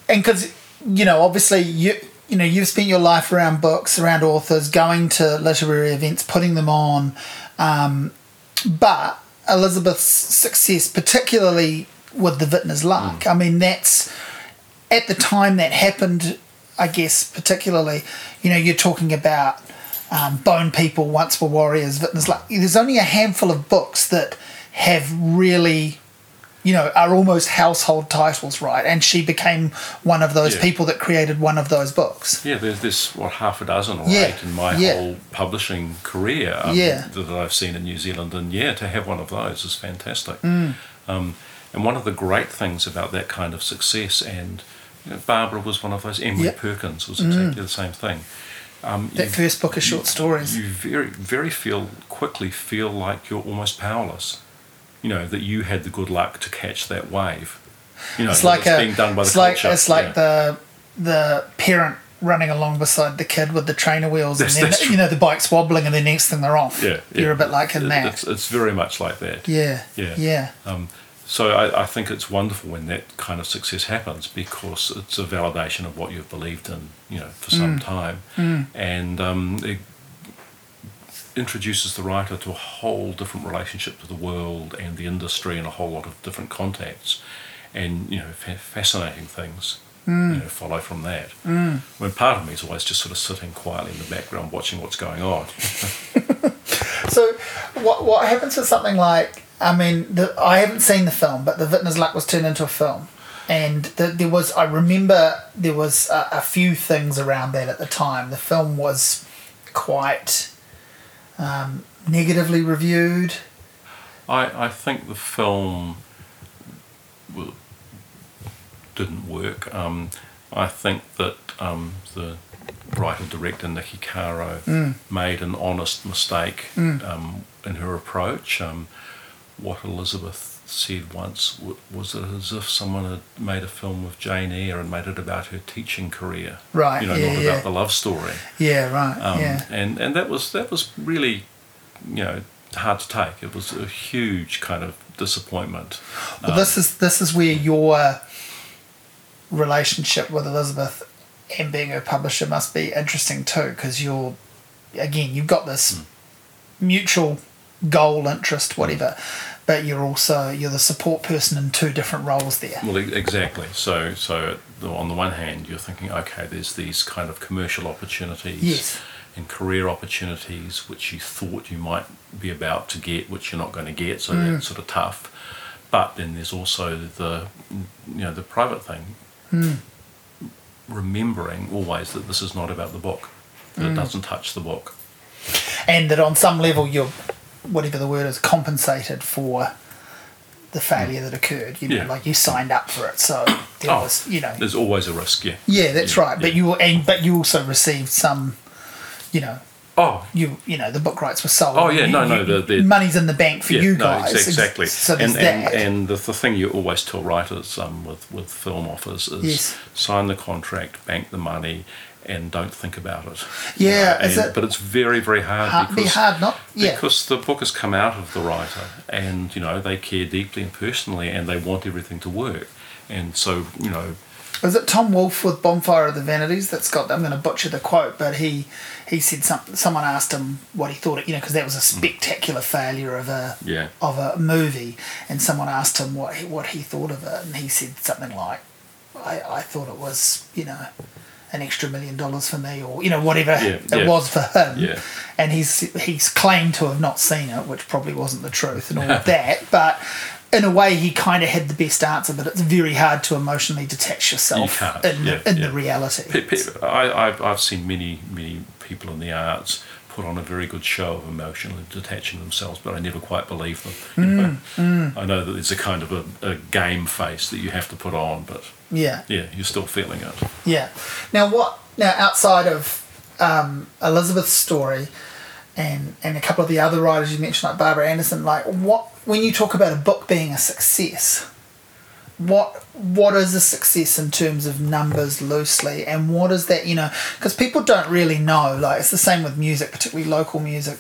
A: and because you know, obviously you you know you've spent your life around books, around authors, going to literary events, putting them on, um, but Elizabeth's success, particularly with the Vintner's Luck, I mean, that's at the time that happened. I guess particularly, you know, you're talking about um, Bone People, Once Were Warriors, Vintner's Luck. There's only a handful of books that have really you know, are almost household titles, right? And she became one of those
B: Yeah.
A: people that created one of those books.
B: Yeah, there's this what half a dozen or
A: Yeah,
B: eight in my
A: yeah.
B: whole publishing career um,
A: Yeah.
B: that I've seen in New Zealand, and yeah, to have one of those is fantastic.
A: Mm.
B: Um, and one of the great things about that kind of success, and you know, Barbara was one of those. Emily
A: Yep. Mm.
B: Perkins was exactly the same thing. Um,
A: That first book of short stories.
B: you very very feel quickly feel like you're almost powerless. You know that you had the good luck to catch that wave. You know,
A: it's like a,
B: being done by the
A: it's like
B: culture.
A: it's like
B: yeah.
A: the the parent running along beside the kid with the trainer wheels,
B: That's-
A: and then you know the bike's wobbling, and the next thing they're off.
B: yeah,
A: you're a bit like in that.
B: It's, it's very much like that.
A: yeah,
B: Yeah.
A: yeah,
B: Um, so I, I think it's wonderful when that kind of success happens because it's a validation of what you've believed in, you know, for
A: Mm.
B: some time, and um, it introduces the writer to a whole different relationship to the world and the industry and a whole lot of different contacts, and you know, fa- fascinating things.
A: Mm.
B: You know, follow from that. When part of me is always just sort of sitting quietly in the background watching what's going on. [laughs]
A: So, what what happens with something like? I mean, the, I haven't seen the film, but the Vintner's Luck was turned into a film, and the, there was. I remember there was a, a few things around that at the time. The film was quite um, negatively reviewed.
B: I, I think the film w- didn't work. Um, I think that um, the writer director Niki Caro made an honest mistake um, in her approach. Um, what Elizabeth said once was that as if someone had made a film with Jane Eyre and made it about her teaching career,
A: Right,
B: You know,
A: yeah,
B: not
A: yeah.
B: about the love story.
A: Yeah, right.
B: Um,
A: yeah,
B: and and that was that was really, you know, hard to take. It was a huge kind of disappointment.
A: well, this is this is where your relationship with Elizabeth and being her publisher must be interesting too, because you're again you've got this mutual goal, interest, whatever, but you're also you're the support person in two different roles there.
B: Well, exactly. So so on the one hand, you're thinking, okay, there's these kind of commercial opportunities.
A: Yes.
B: And career opportunities which you thought you might be about to get, which you're not going to get, so
A: Mm.
B: that's sort of tough. But then there's also the, you know, the private thing.
A: Mm.
B: Remembering always that this is not about the book. That
A: Mm.
B: it doesn't touch the book.
A: and that on some level you're whatever the word is compensated for the failure that occurred you know
B: Yeah.
A: like you signed up for it so there
B: Oh,
A: was you know
B: There's always a risk, yeah.
A: yeah that's
B: Yeah,
A: right but
B: yeah.
A: you and but you also received some you know
B: Oh,
A: you you know the book rights were sold
B: Oh, yeah,
A: You-
B: no,
A: you-
B: no, the- the-
A: money's in the bank for
B: yeah,
A: you guys
B: ex- exactly.
A: so
B: and, and,
A: that
B: and the, the thing you always tell writers um, with, with film offers is
A: Yes.
B: sign the contract, bank the money, and don't think about it.
A: Yeah,
B: and,
A: is it-
B: but it's very very hard
A: Hard,
B: because
A: be hard not. Yeah.
B: because the book has come out of the writer and you know they care deeply and personally and they want everything to work and so you know
A: Was it Tom Wolfe with Bonfire of the Vanities that's got? I'm going to butcher the quote, but he he said something. Someone asked him what he thought. It, you know, because that was a mm. spectacular failure of a
B: Yeah.
A: of a movie, and someone asked him what he, what he thought of it, and he said something like, "I, I thought it was you know." An extra million dollars for me, or you know whatever
B: Yeah,
A: it
B: yeah.
A: was for him,
B: Yeah.
A: and he's he's claimed to have not seen it, which probably wasn't the truth and all of [laughs] that. But in a way, he kind of had the best answer. But it's very hard to emotionally detach yourself
B: You
A: in,
B: yeah,
A: in the reality.
B: Pe- pe- I, I've, I've seen many, many people in the arts put on a very good show of emotionally detaching themselves, but I never quite believe them. you mm, know. Mm. I know that there's a kind of a, a game face that you have to put on, but
A: Yeah,
B: yeah, you're still feeling it.
A: yeah. Now, what? Now, outside of um, Elizabeth's story, and and a couple of the other writers you mentioned, like Barbara Anderson, like what? When you talk about a book being a success, what what is a success in terms of numbers loosely and what is that you know because people don't really know like it's the same with music particularly local music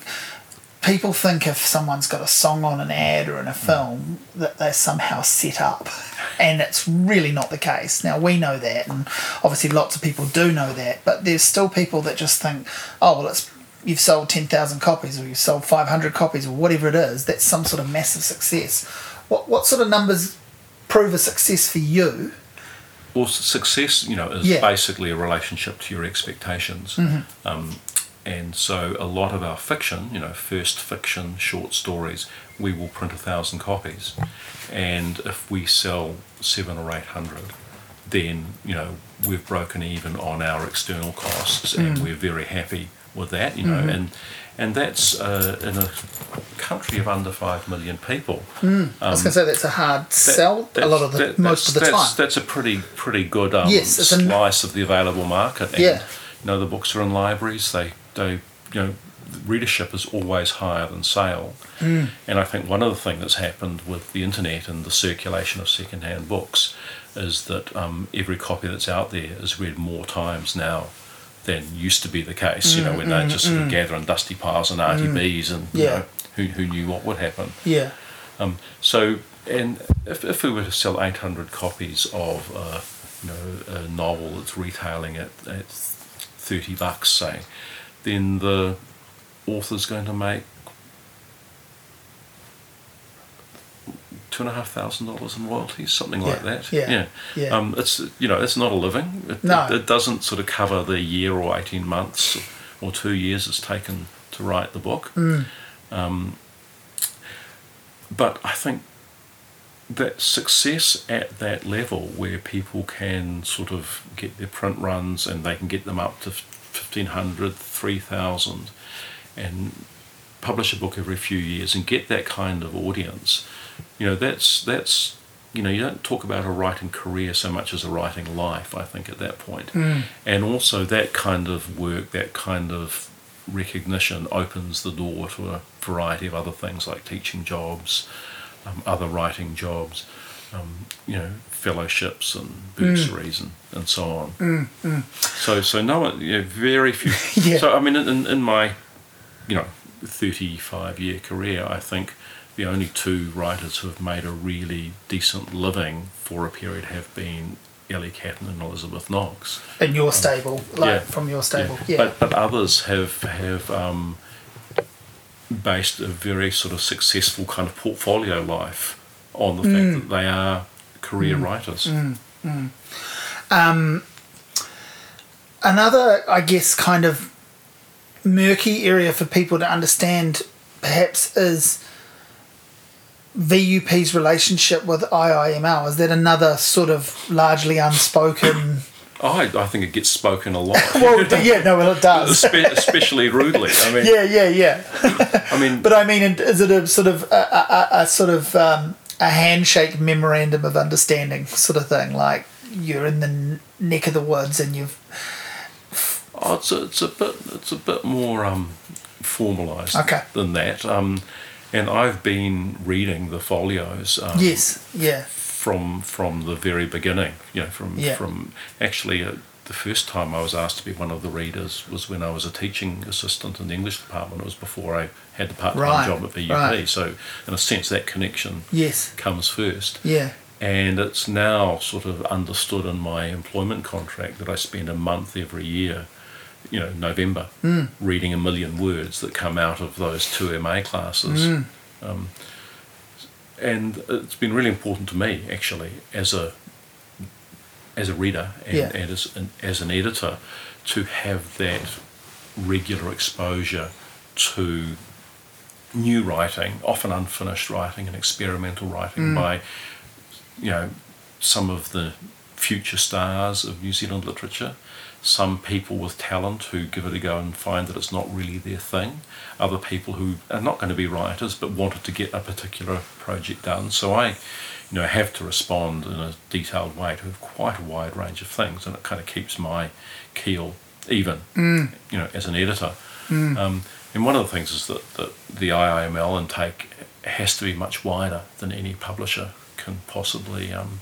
A: people think if someone's got a song on an ad or in a film that they're somehow set up. And it's really not the case. Now we know that and obviously lots of people do know that but there's still people that just think oh well it's you've sold 10,000 copies or you've sold 500 copies or whatever it is that's some sort of massive success. What what sort of numbers prove a success for you?
B: Well, success, you know, is
A: Yeah.
B: basically a relationship to your expectations. Um, and so a lot of our fiction, you know, first fiction, short stories, we will print a thousand copies. And if we sell seven or eight hundred, then, you know, we've broken even on our external costs and we're very happy with that, you know. And and that's uh, in a country of under five million people.
A: I was going to say that's a hard sell a lot of the
B: that-
A: most of the
B: that's,
A: time.
B: That's a pretty pretty good um,
A: Yes,
B: slice of the available market. And,
A: Yeah.
B: You know, the books are in libraries. They they you know readership is always higher than sale.
A: Mm.
B: And I think one of the things that's happened with the internet and the circulation of second-hand books is that um, every copy that's out there is read more times now than used to be the case. You know, when they just sort of gather in dusty piles and RTBs and you
A: Mm, Yeah.
B: know, who, who knew what would happen.
A: yeah,
B: Um, so, and if, if we were to sell 800 copies of uh, you know, a novel that's retailing at, at 30 bucks, say, then the author's going to make two and a half thousand dollars in royalties, something like that.
A: yeah,
B: yeah.
A: yeah.
B: Um, it's you know, it's not a living. It,
A: No.
B: it, it doesn't sort of cover the year or eighteen months or two years it's taken to write the book.
A: Mm.
B: Um, but I think that success at that level where people can sort of get their print runs and they can get them up to 1500 3000 and publish a book every few years and get that kind of audience. You know that's that's you know you don't talk about a writing career so much as a writing life i think at that point. And also that kind of work that kind of recognition opens the door to a variety of other things like teaching jobs um, other writing jobs um, you know fellowships and bursaries and, and so on so so no one you know, very few [laughs]
A: Yeah.
B: so i mean in, in my you know 35 year career i think the only two writers who have made a really decent living for a period have been Ellie Catton and Elizabeth Knox.
A: in your stable, like
B: yeah.
A: from your stable. Yeah,
B: But, but others have have um, based a very sort of successful kind of portfolio life on the
A: Mm.
B: fact that they are career mm. writers. Mm, mm.
A: Um, another, I guess, kind of murky area for people to understand, perhaps, is VUP's relationship with IIML. Is that another sort of largely unspoken?
B: Oh, I, I think it gets spoken a lot, [laughs]
A: well, [laughs] yeah, no, well, it does.
B: Espe- especially rudely. I mean, [laughs]
A: Yeah, yeah, yeah.
B: I mean,
A: But I mean, is it a sort of a, a- a sort of um, a handshake memorandum of understanding sort of thing? Like you're in the n- neck of the woods and you've
B: Oh, it's a, it's a bit it's a bit more um, formalised
A: Okay.
B: than that. Um, and I've been reading the folios um,
A: yes, yeah,
B: from from the very beginning. You know, from
A: Yeah.
B: from actually uh, the first time I was asked to be one of the readers was when I was a teaching assistant in the English department. It was before I had the part time
A: Right,
B: job at VUP.
A: right.
B: So, in a sense, that connection
A: Yes.
B: comes first.
A: Yeah.
B: And it's now sort of understood in my employment contract that I spend a month every year, you know, November, reading a million words that come out of those two MA classes. Um, and it's been really important to me, actually, as a as a reader and,
A: Yeah.
B: and as, an, as an editor, to have that regular exposure to new writing, often unfinished writing and experimental writing mm. by, you know, some of the future stars of New Zealand literature. Some people with talent who give it a go and find that it's not really their thing. Other people who are not going to be writers but wanted to get a particular project done. So I, you know, have to respond in a detailed way to quite a wide range of things, and it kind of keeps my keel even, you know, as an editor. Um, and one of the things is that, that the IIML intake has to be much wider than any publisher can possibly um,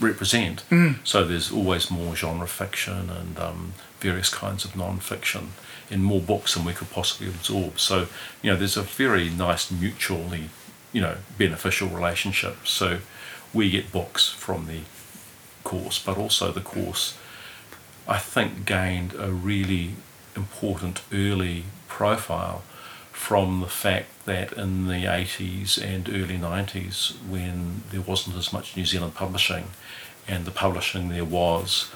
B: represent. So there's always more genre fiction and um, various kinds of non-fiction in more books than we could possibly absorb. So you know, there's a very nice mutually, you know, beneficial relationship. So we get books from the course, but also the course, I think, gained a really important early profile from the fact that in the 80s and early 90s, when there wasn't as much New Zealand publishing, and the publishing there was,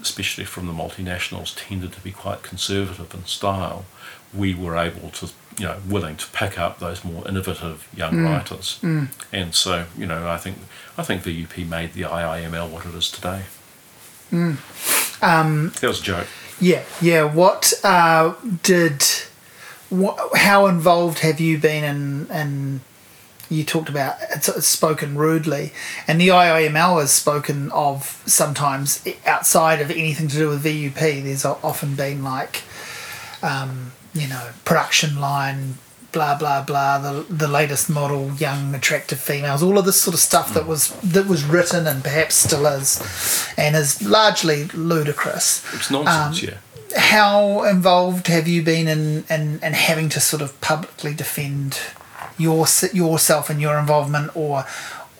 B: especially from the multinationals, tended to be quite conservative in style, we were able to, you know, willing to pick up those more innovative young writers. And so, you know, I think I think VUP made the IIML what it is today.
A: Um,
B: That was a joke.
A: Yeah, yeah. What uh, did? What, how involved have you been in? in you talked about it's, it's spoken rudely, and the IIML is spoken of sometimes outside of anything to do with VUP. There's often been like, um, you know, production line, blah blah blah. The the latest model, young attractive females, all of this sort of stuff that was that was written and perhaps still is, and is largely ludicrous
B: It's nonsense,
A: Um,
B: yeah.
A: how involved have you been in, in, in having to sort of publicly defend your yourself and your involvement or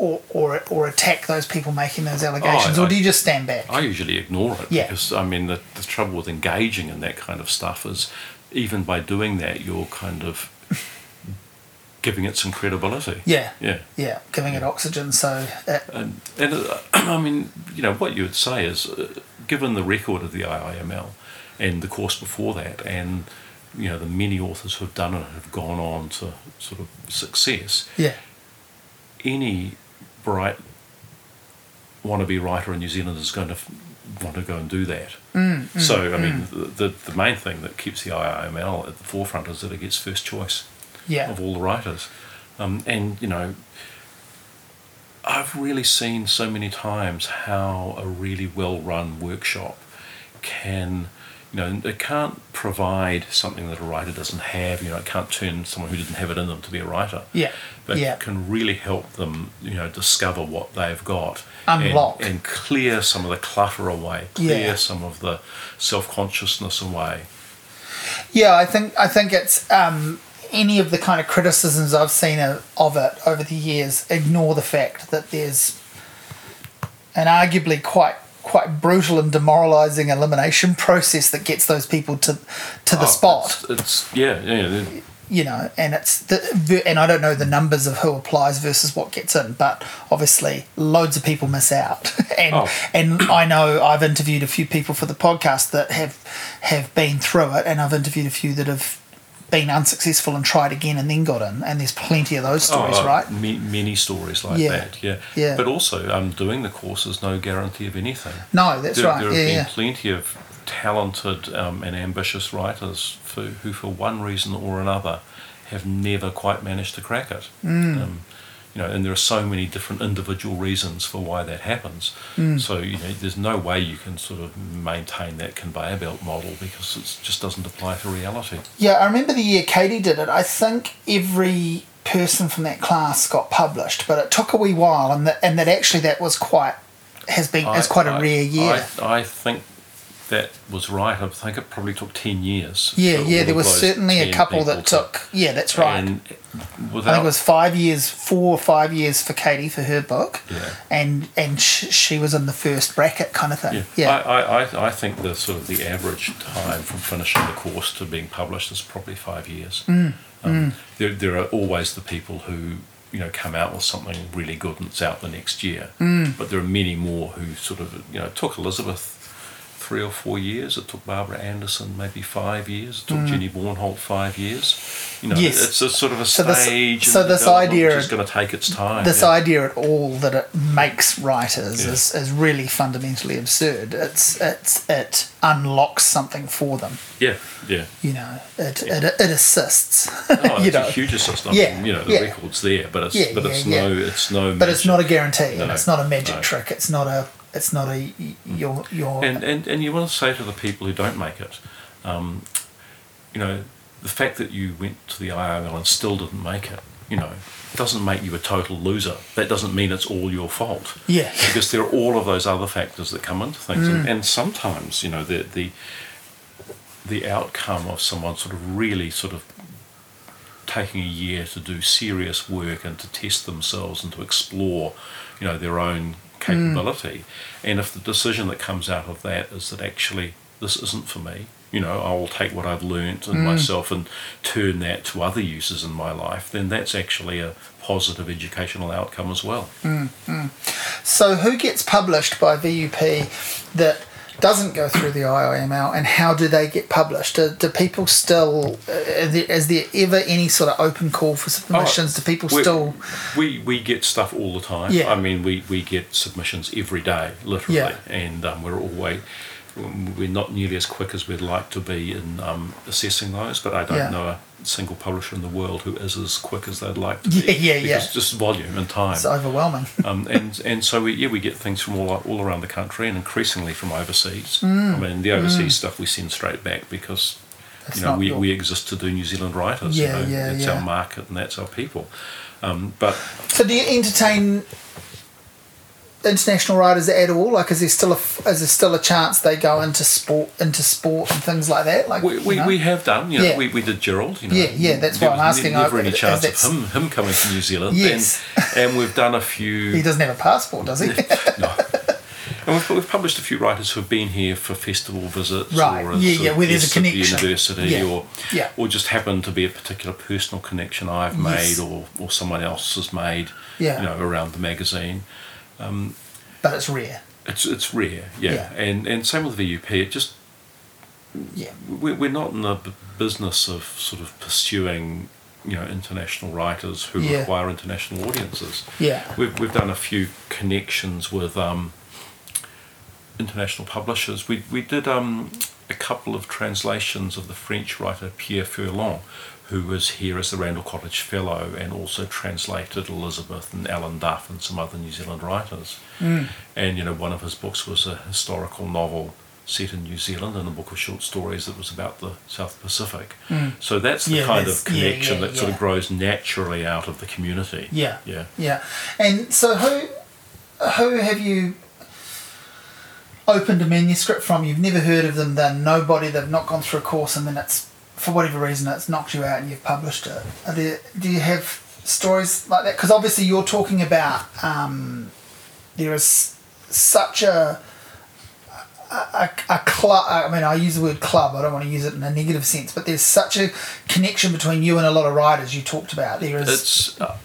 A: or, or, or attack those people making those allegations
B: I-
A: or do you just stand back
B: I usually ignore it
A: Yeah.
B: because I mean the, the trouble with engaging in that kind of stuff is even by doing that you're kind of giving it some credibility.
A: yeah
B: Yeah.
A: yeah giving it oxygen so uh,
B: And, and uh, [clears throat] I mean, you know, what you would say is, uh, given the record of the IIML and the course before that, and you know the many authors who have done it have gone on to sort of success.
A: yeah
B: Any bright wannabe writer in New Zealand is going to want to go and do that. Mm, mm, so, I mean, mm. the, the the main thing that keeps the IIML at the forefront is that it gets first choice
A: yeah
B: of all the writers. Um, and, you know, I've really seen so many times how a really well run workshop can, you know, it can't provide something that a writer doesn't have, you know, it can't turn someone who didn't have it in them to be a writer.
A: Yeah,
B: But
A: yeah.
B: can really help them, you know, discover what they've got. and-
A: Unlock.
B: And, clear some of the clutter away, clear
A: Yeah.
B: some of the self consciousness away.
A: Yeah, I think I think it's um, any of the kind of criticisms I've seen of, of it over the years ignore the fact that there's an arguably quite quite brutal and demoralising elimination process that gets those people to to the
B: Oh,
A: spot.
B: It's, it's yeah, yeah.
A: You know, and it's the and I don't know the numbers of who applies versus what gets in, but obviously loads of people miss out. [laughs] and
B: Oh.
A: and I know I've interviewed a few people for the podcast that have have been through it, and I've interviewed a few that have been unsuccessful and tried again and then got in, and there's plenty of those stories,
B: Oh, uh,
A: right?
B: ma- many stories like
A: Yeah.
B: that, yeah.
A: Yeah.
B: But also, um, doing the course is no guarantee of anything.
A: No, that's
B: there,
A: right.
B: There have
A: yeah,
B: been
A: yeah.
B: plenty of talented um, and ambitious writers who, for one reason or another, have never quite managed to crack it.
A: Hmm.
B: Um, you know, and there are so many different individual reasons for why that happens.
A: Hmm.
B: So you know, there's no way you can sort of maintain that conveyor belt model because it just doesn't apply to reality.
A: Yeah, I remember the year Katie did it. I think every person from that class got published, but it took a wee while, and that and that actually that was quite has been is quite a
B: I-
A: rare year.
B: I, I think that was right. I think it probably took 10 years.
A: Yeah, yeah. There was certainly a couple that
B: to-
A: took. Yeah, that's right.
B: And
A: I think it was five years, four or five years for Katie for her book,
B: Yeah.
A: and and sh- she was in the first bracket kind of thing.
B: Yeah,
A: Yeah,
B: I, I, I- I think the sort of the average time from finishing the course to being published is probably five years.
A: Mm,
B: Um, There, there are always the people who you know come out with something really good and it's out the next year,
A: Mm.
B: but there are many more who sort of you know took Elizabeth three or four years. It took Barbara Anderson maybe five years. It took Jenny Bornholdt five years. You know,
A: Mm. Yes.
B: it's a sort of a
A: So this-
B: stage.
A: so this idea
B: is going to take its time.
A: this
B: yeah.
A: idea at all that it makes writers
B: Yeah.
A: is, is really fundamentally absurd. It's it's it unlocks something for them.
B: Yeah, yeah.
A: You know, it it, it assists.
B: Oh, [laughs]
A: you
B: it's
A: know,
B: a huge assist. I
A: Yeah,
B: mean, you know, the
A: yeah.
B: record's there, but it's
A: Yeah,
B: but
A: yeah,
B: it's
A: yeah.
B: no it's no.
A: but it's not a guarantee, and
B: No,
A: it's not a magic
B: no.
A: trick. It's not a it's not a your your
B: And, and and you want to say to the people who don't make it, um, you know, the fact that you went to the IOL and still didn't make it, you know, doesn't make you a total loser. That doesn't mean it's all your fault.
A: Yeah.
B: Because there are all of those other factors that come into things, and, and sometimes you know the the the outcome of someone sort of really sort of taking a year to do serious work and to test themselves and to explore, you know, their own capability. And if the decision that comes out of that is that actually this isn't for me, you know, I will take what I've learnt in mm. myself and turn that to other uses in my life, then that's actually a positive educational outcome as well. Mm, mm.
A: So, who gets published by VUP that doesn't go through the IIML, and how do they get published? Do, do people still, uh, is there- is there ever any sort of open call for submissions? do people
B: Oh, we,
A: still?
B: We, we get stuff all the time.
A: Yeah.
B: I mean, we, we get submissions every day, literally,
A: Yeah.
B: and um, we're always we're not nearly as quick as we'd like to be in um, assessing those. But I don't
A: Yeah.
B: know a single publisher in the world who is as quick as they'd like to [laughs] be.
A: Yeah, yeah, yeah.
B: Just volume and time.
A: It's overwhelming. [laughs]
B: um, and and so we, yeah, we get things from all all around the country and increasingly from overseas.
A: Mm.
B: I mean, the overseas stuff we send straight back because you know we,
A: your-
B: we exist to do New Zealand writers.
A: Yeah,
B: you know,
A: yeah,
B: it's
A: yeah.
B: our market and that's our people. Um, but
A: So, do you entertain international writers at all? Like, is there still a is there still a chance they go into sport into sport and things like that? Like,
B: we,
A: you
B: we,
A: know?
B: we have done. You know,
A: Yeah.
B: we, we did Gerald. You know,
A: Yeah, yeah, that's what I'm asking.
B: Never
A: I-
B: any chance of him him coming to New Zealand.
A: Yes.
B: And, [laughs] and we've done a few. [laughs]
A: he doesn't have a passport, does he? [laughs]
B: no. And we've, we've published a few writers who have been here for festival visits
A: Right,
B: or
A: yeah, yeah, where there's a
B: the
A: connection.
B: university
A: Yeah,
B: or
A: yeah.
B: or just happen to be a particular personal connection I've made
A: Yes.
B: or, or someone else has made
A: Yeah.
B: you know around the magazine.
A: But it's rare.
B: It's it's rare, yeah.
A: Yeah.
B: And and same with the VUP. It just
A: Yeah.
B: we're, we're not in the b- business of sort of pursuing you know international writers who
A: Yeah.
B: require international audiences.
A: Yeah.
B: We've, we've done a few connections with um, international publishers. We, we did um, a couple of translations of the French writer Pierre Furlan, who was here as the Randell Cottage Fellow and also translated Elizabeth and Alan Duff and some other New Zealand writers.
A: Mm.
B: And, you know, one of his books was a historical novel set in New Zealand and a book of short stories that was about the South Pacific. So that's the
A: Mm. Yeah,
B: kind
A: that's-
B: of connection
A: yeah,
B: that sort of grows naturally out of the community.
A: Yeah.
B: Yeah.
A: Yeah. And so who who have you opened a manuscript from? You've never heard of them, then nobody, they've not gone through a course and then it's for whatever reason it's knocked you out and you've published it. Are there, do you have stories like that? Because obviously you're talking about um, there is such a a, a club. I mean, I use the word club. I don't want to use it in a negative sense, but there's such a connection between you and a lot of writers. You talked about there is
B: It's uh,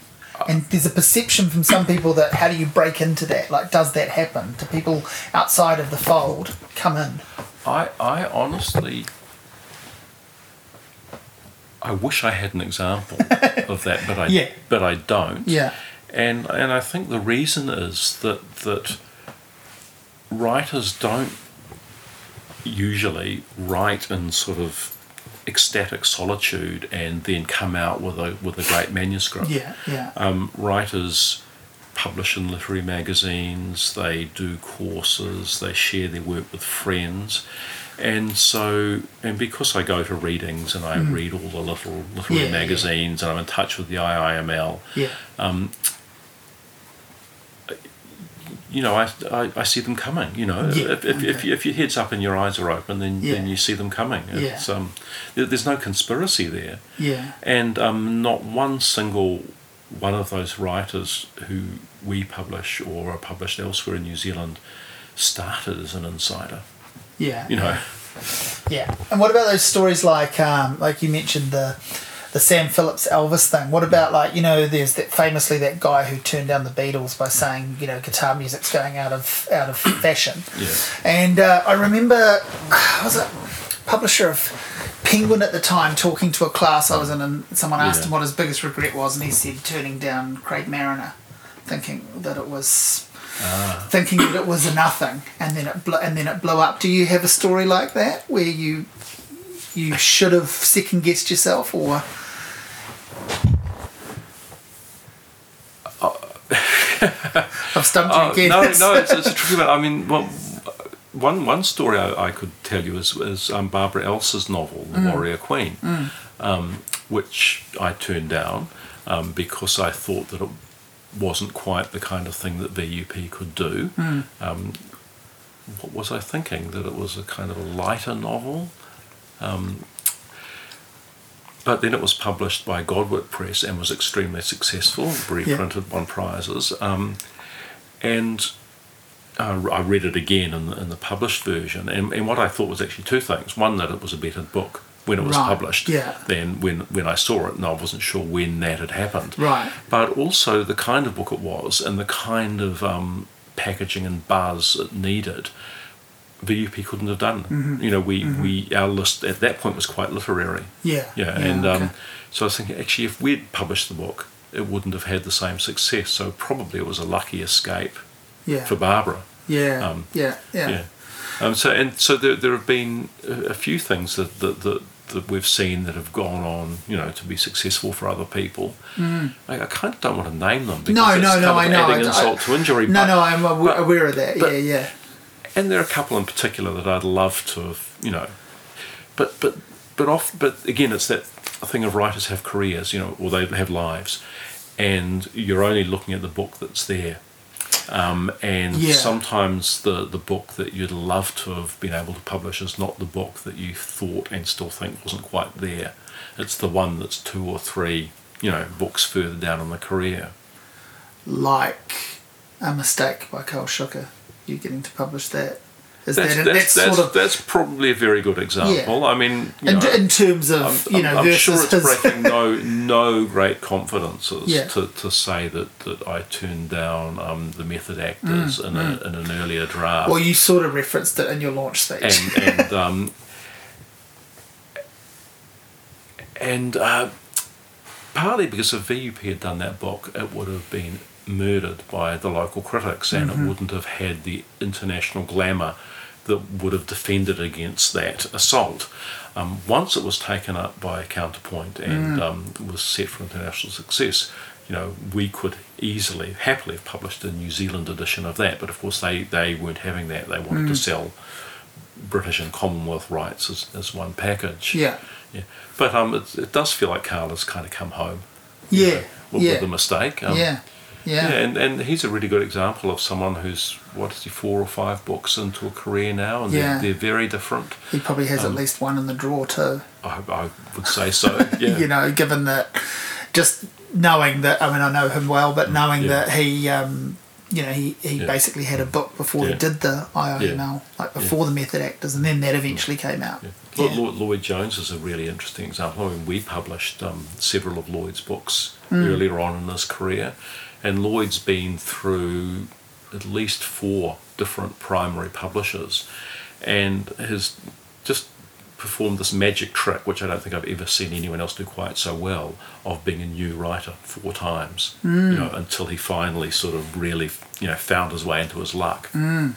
A: and there's a perception from some people that how do you break into that? Like, does that happen? Do people outside of the fold come in?
B: I I honestly I wish I had an example [laughs] of that, but I
A: Yeah.
B: but I don't.
A: Yeah.
B: And and I think the reason is that that writers don't usually write in sort of ecstatic solitude and then come out with a with a great manuscript.
A: Yeah, yeah.
B: Um, writers publish in literary magazines, they do courses, they share their work with friends. And so, and because I go to readings and I read all the little literary
A: Mm. Yeah, yeah.
B: magazines and I'm in touch with the IIML,
A: yeah.
B: you know, I, I, I see them coming. You know,
A: Yeah,
B: if, if, if,
A: okay.
B: if your head's up and your eyes are open, then then you see them coming.
A: Yeah.
B: Um, there- there's no conspiracy there,
A: Yeah.
B: and um, not one single one of those writers who we publish or are published elsewhere in New Zealand started as an insider.
A: Yeah.
B: You know,
A: Yeah. And what about those stories like um, like you mentioned the the Sam Phillips Elvis thing? What about like you know there's that famously that guy who turned down the Beatles by saying you know guitar music's going out of out of [coughs] fashion.
B: Yeah.
A: And uh, I remember I [sighs] was a publisher of Penguin at the time talking to a class I was in and someone asked
B: Yeah.
A: him what his biggest regret was and he said turning down Craig Marriner, thinking that it was
B: Ah.
A: thinking that it was a nothing, and then it bl- and then it blew up. Do you have a story like that where you you should have second guessed yourself, or [laughs] I've stumped you
B: Oh,
A: again.
B: no, no, [laughs] it's, it's a tricky one. I mean, well, one one story I, I could tell you is, is um, Barbara Else's novel, The Warrior Queen, um, which I turned down um, because I thought that it wasn't quite the kind of thing that VUP could do. Um, what was I thinking? That it was a kind of a lighter novel. Um, but then it was published by Godwit Press and was extremely successful, reprinted, won prizes. Um, and uh, I read it again in the, in the published version, and, and what I thought was actually two things. One, that it was a better book when it was
A: Right,
B: published
A: yeah.
B: than when, when I saw it, and I wasn't sure when that had happened.
A: Right.
B: But also the kind of book it was, and the kind of um, packaging and buzz it needed. VUP couldn't have done.
A: Mm-hmm.
B: You know, we, we our list at that point was quite literary.
A: yeah,
B: Yeah, and um, so I was thinking, actually, if we'd published the book, it wouldn't have had the same success. So probably it was a lucky escape
A: yeah,
B: for Barbara.
A: yeah,
B: um,
A: yeah, yeah,
B: Yeah. Um, so and so there, there have been a, a few things that, that that that we've seen that have gone on, you know, to be successful for other people. I, I kind of don't want to name them because
A: Mm. No, no, no, I know.
B: adding
A: I-
B: insult
A: I-
B: to injury.
A: No,
B: but-
A: no, I'm aw-
B: but-
A: aware of that.
B: but-
A: yeah, yeah,
B: and there are a couple in particular that I'd love to have, you know, but but but off. But again, it's that thing of writers have careers, you know, or they have lives, and you're only looking at the book that's there. Um, and
A: Yeah.
B: sometimes the, the book that you'd love to have been able to publish is not the book that you thought and still think wasn't quite there. It's the one that's two or three, you know, books further down in the career.
A: like a mistake by Carl Shuker. You getting to publish that?
B: That's,
A: that
B: that's,
A: that's,
B: that's,
A: sort of
B: that's probably a very good example. I mean, you
A: in,
B: know,
A: in terms of
B: I'm,
A: you know
B: I'm sure it's
A: his
B: breaking [laughs] no no great confidences
A: Yeah.
B: to, to say that, that I turned down um, the method actors in, a, in an earlier draft.
A: Well, you sort of referenced it in your launch speech.
B: and and [laughs] um, and uh, partly because if VUP had done that book, it would have been murdered by the local critics, and
A: Mm-hmm.
B: it wouldn't have had the international glamour that would have defended against that assault. Um, once it was taken up by Counterpoint and
A: Mm.
B: um, was set for international success, you know, we could easily, happily have published a New Zealand edition of that. But of course, they, they weren't having that. They wanted
A: Mm.
B: to sell British and Commonwealth rights as, as one package.
A: yeah,
B: Yeah. But um, it, it does feel like Carl has kind of come home.
A: yeah,
B: know, with,
A: yeah,
B: with the mistake. Um,
A: yeah, yeah,
B: yeah, and, and he's a really good example of someone who's what is he four or five books into a career now, and
A: Yeah.
B: they're, they're very different.
A: He probably has
B: Um,
A: at least one in the drawer too.
B: I, I would say so. Yeah, [laughs]
A: You know, given that, just knowing that. I mean, I know him well, but knowing
B: Mm, yeah.
A: that he, um, you know, he, he
B: Yeah.
A: basically had a book before he did the IIML, like before the Method Actors, and then that eventually came out.
B: Yeah.
A: Yeah.
B: Lloyd, Lloyd- Jones is a really interesting example. I mean, we published um, several of Lloyd's books
A: Hmm.
B: earlier on in his career, and Lloyd's been through at least four different primary publishers, and has just performed this magic trick, which I don't think I've ever seen anyone else do quite so well, of being a new writer four times,
A: Hmm.
B: you know, until he finally sort of really, you know, found his way into his luck.
A: Hmm.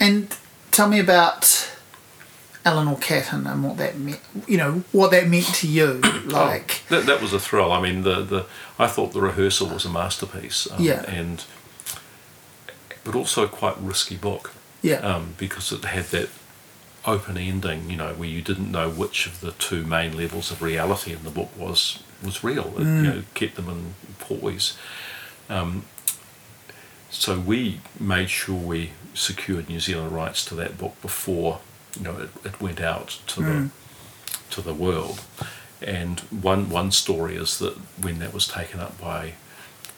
A: And tell me about Eleanor Catton and what that meant. You know what that meant to you. [coughs] Like,
B: Oh, that, that was a thrill. I mean, the, the I thought the rehearsal was a masterpiece. Um,
A: Yeah.
B: And but also a quite risky book
A: yeah,
B: um, because it had that open ending. You know, where you didn't know which of the two main levels of reality in the book was was real. It,
A: Mm.
B: you know, kept them in poise. Um, so we made sure we secured New Zealand rights to that book before you know it, it went out to the to the world. And one one story is that when that was taken up by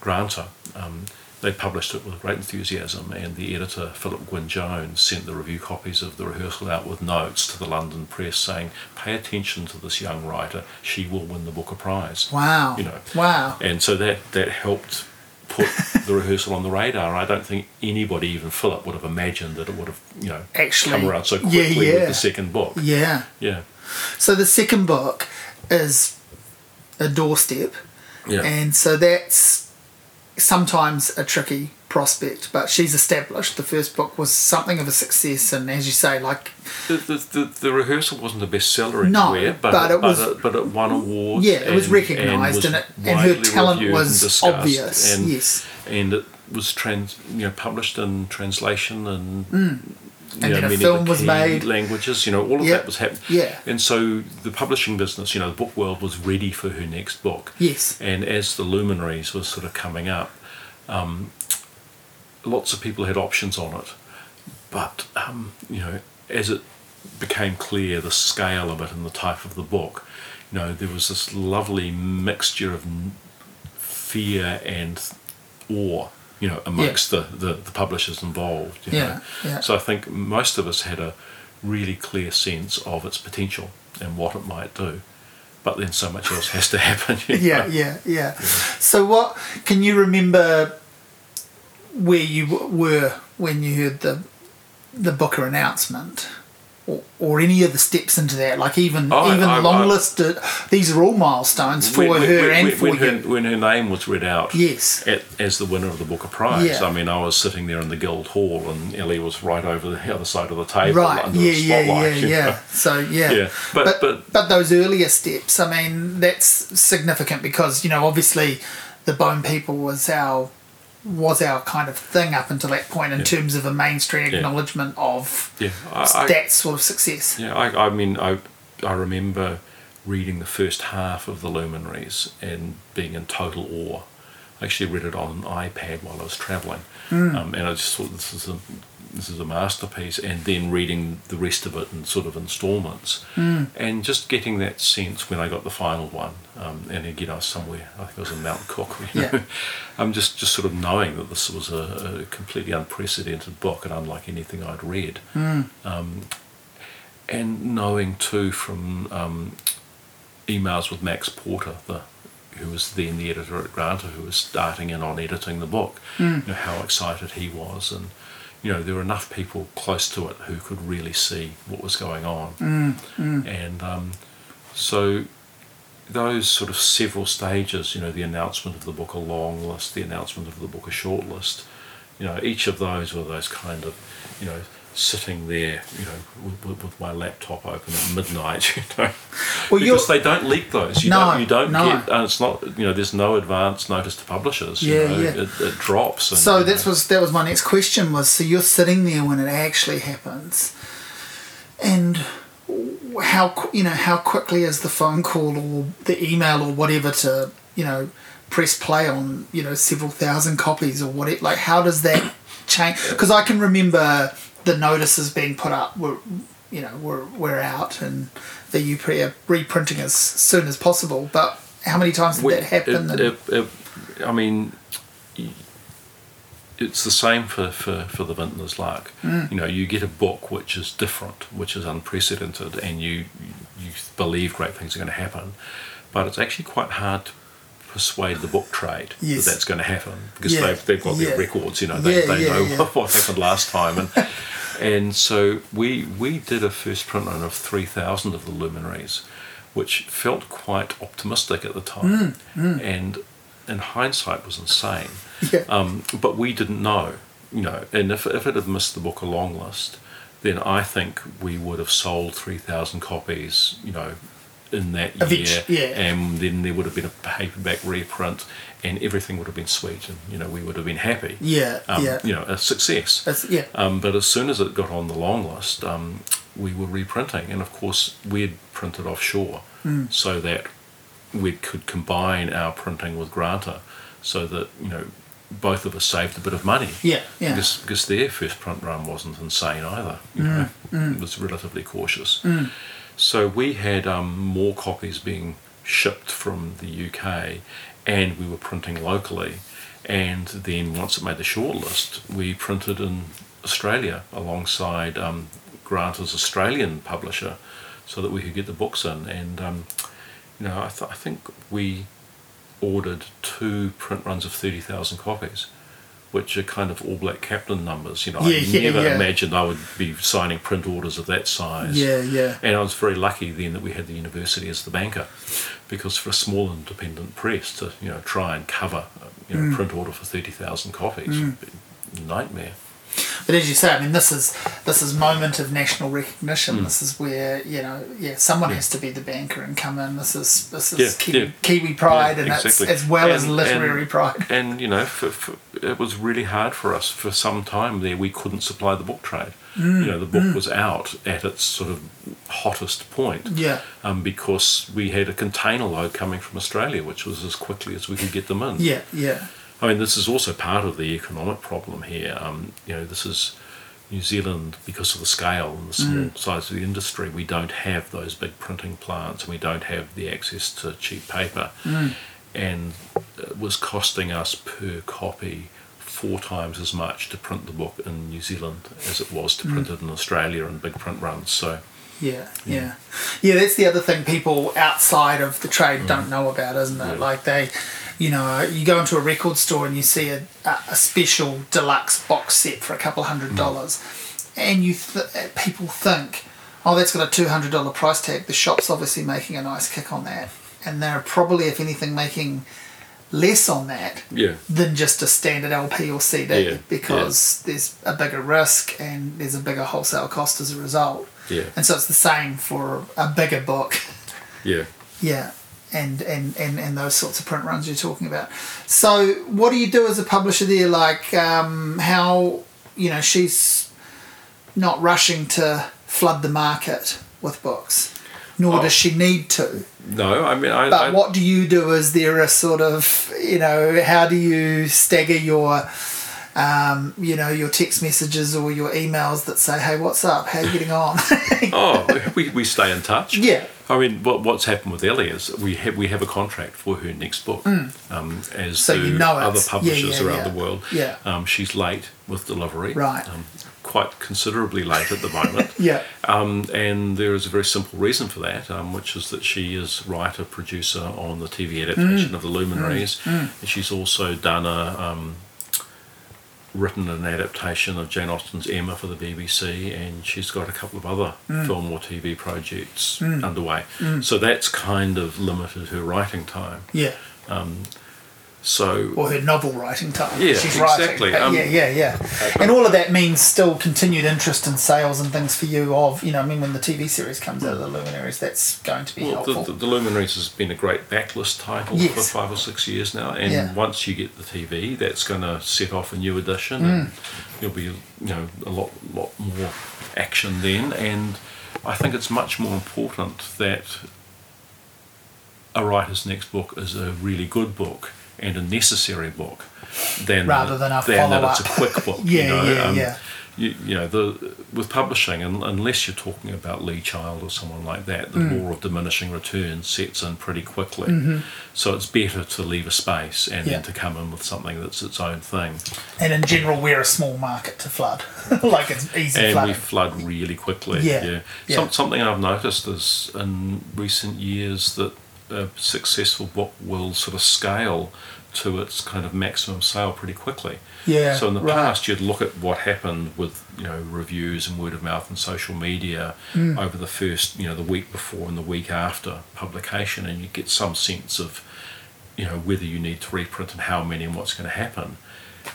B: Granta, um, they published it with great enthusiasm, and the editor Philip Gwyn Jones sent the review copies of the rehearsal out with notes to the London press saying, "Pay attention to this young writer; she will win the Booker Prize."
A: Wow.
B: You know.
A: Wow.
B: And so that that helped put the rehearsal on the radar. I don't think anybody, even Philip, would have imagined that it would have you know
A: Actually,
B: come around so
A: yeah,
B: quickly
A: yeah.
B: with the second book.
A: Yeah.
B: Yeah.
A: So the second book is a doorstep,
B: Yeah.
A: and so that's sometimes a tricky prospect. But she's established. The first book was something of a success, and as you say, like
B: The, the, the, the rehearsal wasn't a bestseller
A: No,
B: anywhere, but,
A: but it was-
B: but, it, but it won awards.
A: yeah, it was
B: and-
A: recognised,
B: was
A: and, it, and her talent
B: and
A: was obvious.
B: And,
A: yes,
B: and it was trans, you know, published in translation and.
A: Mm. And then a
B: many
A: film
B: of the
A: was made.
B: Languages, you know, all of
A: Yeah,
B: that was happening.
A: yeah.
B: And so the publishing business, you know, the book world was ready for her next book.
A: yes,
B: And as the luminaries was sort of coming up, um, lots of people had options on it. But, um, you know, as it became clear the scale of it and the type of the book, you know, there was this lovely mixture of fear and awe, you know, amongst the, the, the publishers involved. You
A: Yeah,
B: know.
A: yeah.
B: So I think most of us had a really clear sense of its potential and what it might do. But then so much else has to [laughs] happen.
A: yeah,
B: know.
A: yeah, yeah. So what can you remember where you were when you heard the the Booker announcement? Or, or any of the steps into that, like even
B: Oh,
A: even
B: I-
A: long
B: I-
A: listed. These are all milestones for
B: When-
A: her
B: when-
A: and
B: when,
A: for
B: when
A: you.
B: Her, when her name was read out
A: Yes.
B: at, as the winner of the Booker Prize,
A: Yeah.
B: I mean, I was sitting there in the Guild Hall and Ellie was right over the other side of the table
A: Right.
B: under
A: Yeah.
B: the
A: Yeah.
B: spotlight.
A: Yeah.
B: know.
A: Yeah. So yeah.
B: Yeah, but-
A: but,
B: but-
A: but those earlier steps, I mean, that's significant because you know obviously the Bone People was our was our kind of thing up until that point in terms of a mainstream acknowledgement of
B: Yeah, I,
A: that sort of success.
B: yeah, I, I mean, I, I remember reading the first half of the Luminaries and being in total awe. I actually read it on an iPad while I was travelling,
A: Hmm.
B: um, and I just thought this is a this is a masterpiece. And then reading the rest of it in sort of instalments,
A: Hmm.
B: and just getting that sense when I got the final one. Um, and again, I was somewhere. I think I was in Mount Cook. You know?
A: Yeah. [laughs]
B: I'm just just sort of knowing that this was a, a completely unprecedented book and unlike anything I'd read and knowing too from um, emails with Max Porter, the who was then the editor at Granta, who was starting in on editing the book, hmm. you know, how excited he was, and you know there were enough people close to it who could really see what was going on, hmm, hmm. and um, so those sort of several stages, you know, the announcement of the book a long list, the announcement of the book a short list, you know, each of those were those kind of, you know, sitting there, you know, with, with, with my laptop open at midnight, [laughs] you know,
A: Well,
B: because they don't leak those. You
A: No,
B: don't, you don't
A: no.
B: get, and it's not, you know, there's no advance notice to publishers. you
A: Yeah,
B: know,
A: yeah.
B: It, it drops. And,
A: So that was that was my next question was so you're sitting there when it actually happens, and how you know how quickly is the phone call or the email or whatever to you know press play on you know several thousand copies or whatever like how does that change because I can remember the notices being put up were you know were, were out and the UP are reprinting as soon as possible but how many times did
B: we-
A: that happen
B: it- it- it- I mean, it's the same for, for, for the Vintner's Luck.
A: Mm.
B: You know, you get a book which is different, which is unprecedented, and you you believe great things are going to happen, but it's actually quite hard to persuade the book trade
A: Yes.
B: that that's going to happen because
A: Yeah,
B: they've, they've got
A: yeah.
B: their records. You know, they,
A: Yeah,
B: they know [laughs] what happened last time, and [laughs] and so we we did a first print run of three thousand of the luminaries, which felt quite optimistic at the time,
A: Mm,
B: and in hindsight was insane. [laughs] Um, but we didn't know, you know, and if, if it had missed the book a long list, then I think we would have sold 3,000 copies, you know, in that
A: Of
B: year.
A: each, yeah.
B: And then there would have been a paperback reprint and everything would have been sweet and, you know, we would have been happy.
A: yeah
B: Um,
A: yeah
B: You know, a success.
A: That's, yeah
B: Um, but as soon as it got on the long list, um, we were reprinting, and of course we'd printed offshore so that we could combine our printing with Granta, so that you know both of us saved a bit of money.
A: Yeah, yeah.
B: Because, because their first print run wasn't insane either. You
A: Mm,
B: know, It was relatively cautious. So we had um, more copies being shipped from the UK, and we were printing locally. And then once it made the shortlist, we printed in Australia alongside um, Granta's Australian publisher, so that we could get the books in. And um, you know, I, th- I think we ordered two print runs of 30,000 copies, which are kind of all black captain numbers. You know,
A: Yeah,
B: I
A: yeah,
B: never
A: yeah.
B: imagined I would be signing print orders of that size.
A: Yeah, yeah.
B: And I was very lucky then that we had the university as the banker, because for a small independent press to you know try and cover you
A: Mm.
B: know print order for 30,000 copies would be a nightmare.
A: But as you say, I mean, this is this is moment of national recognition.
B: Mm.
A: This is where you know, yeah, someone has to be the banker and come in. This is this is
B: Yeah,
A: Kiwi,
B: yeah.
A: Kiwi pride,
B: Yeah,
A: and
B: exactly.
A: as well as literary
B: and-
A: pride. [laughs]
B: And you know, for, for, it was really hard for us for some time there. We couldn't supply the book trade.
A: Mm,
B: You know, the book was out at its sort of hottest point.
A: Yeah.
B: Um, because we had a container load coming from Australia, which was as quickly as we could get them in.
A: Yeah, yeah,
B: I mean, this is also part of the economic problem here. Um, you know, this is New Zealand because of the scale and the mm. small size of the industry. We don't have those big printing plants, and we don't have the access to cheap paper. Mm. And it was costing us per copy four times as much to print the book in New Zealand as it was to mm. print it in Australia in big print runs. So,
A: yeah, yeah, yeah. That's the other thing people outside of the trade don't know about, isn't it?
B: Yeah.
A: Like they, you know, you go into a record store and you see a, a special deluxe box set for a couple hundred mm. dollars, and you th- people think, oh, that's got a two hundred dollar price tag. The shop's obviously making a nice kick on that, and they're probably, if anything, making less on that
B: yeah.
A: than just a standard LP or CD
B: Yeah,
A: because there's a bigger risk and there's a bigger wholesale cost as a result.
B: Yeah.
A: And so it's the same for a bigger book.
B: Yeah.
A: Yeah. And, and, and, and those sorts of print runs you're talking about. So what do you do as a publisher there? Like um, how, you know, she's not rushing to flood the market with books, nor
B: Oh.
A: does she need to.
B: No, I mean, I.
A: But
B: I,
A: what do you do? Is there a sort of, you know, how do you stagger your, um, you know, your text messages or your emails that say, hey, what's up? How are you getting on? [laughs]
B: oh, we, we stay in touch.
A: yeah.
B: I mean, what, what's happened with Ellie is we have we have a contract for her next book, um, as
A: Mm. So
B: do
A: you know
B: other
A: it's- yeah,
B: publishers
A: yeah,
B: around
A: yeah.
B: the world.
A: Yeah.
B: Um, she's late with delivery.
A: Right.
B: Um, quite considerably late at the moment. [laughs]
A: Yeah.
B: Um, and there is a very simple reason for that, um, which is that she is writer producer on the TV adaptation
A: Mm.
B: of The Luminaries, and she's also done a um, written an adaptation of Jane Austen's Emma for the BBC, and she's got a couple of other
A: Mm.
B: film or TV projects mm. underway. Mm. So that's kind of limited her writing time.
A: Yeah.
B: Um, So
A: Or her novel writing time.
B: Yeah,
A: She's
B: exactly.
A: writing.
B: Um,
A: yeah, yeah, yeah. And all of that means still continued interest in sales and things for you of, you know, I mean, when the TV series comes out of the Luminaries, that's going to be
B: Well,
A: helpful.
B: the, the, the Luminaries has been a great backlist title for five or six years now, and
A: Yeah.
B: once you get the TV, that's going to set off a new edition,
A: Mm.
B: and there'll be you know a lot lot more action then. And I think it's much more important that a writer's next book is a really good book and a necessary book, than
A: Rather than a
B: than that it's a quick book. [laughs]
A: Yeah,
B: you know?
A: yeah,
B: um,
A: yeah.
B: You, you know, the with publishing, un unless you're talking about Lee Child or someone like that, the
A: Mm.
B: law of diminishing returns sets in pretty quickly. So it's better to leave a space and
A: Mm-hmm. Yeah.
B: then to come in with something that's its own thing.
A: And in general, we're a small market to flood. [laughs] like it's easy
B: And
A: flooding.
B: we flood really quickly.
A: Yeah, yeah.
B: Some, something I've noticed is in recent years that a successful book will sort of scale to its kind of maximum sale pretty quickly.
A: Yeah,
B: So in the
A: right.
B: past, you'd look at what happened with you know reviews and word of mouth and social media
A: Mm.
B: over the first you know the week before and the week after publication, and you get some sense of you know whether you need to reprint and how many and what's going to happen.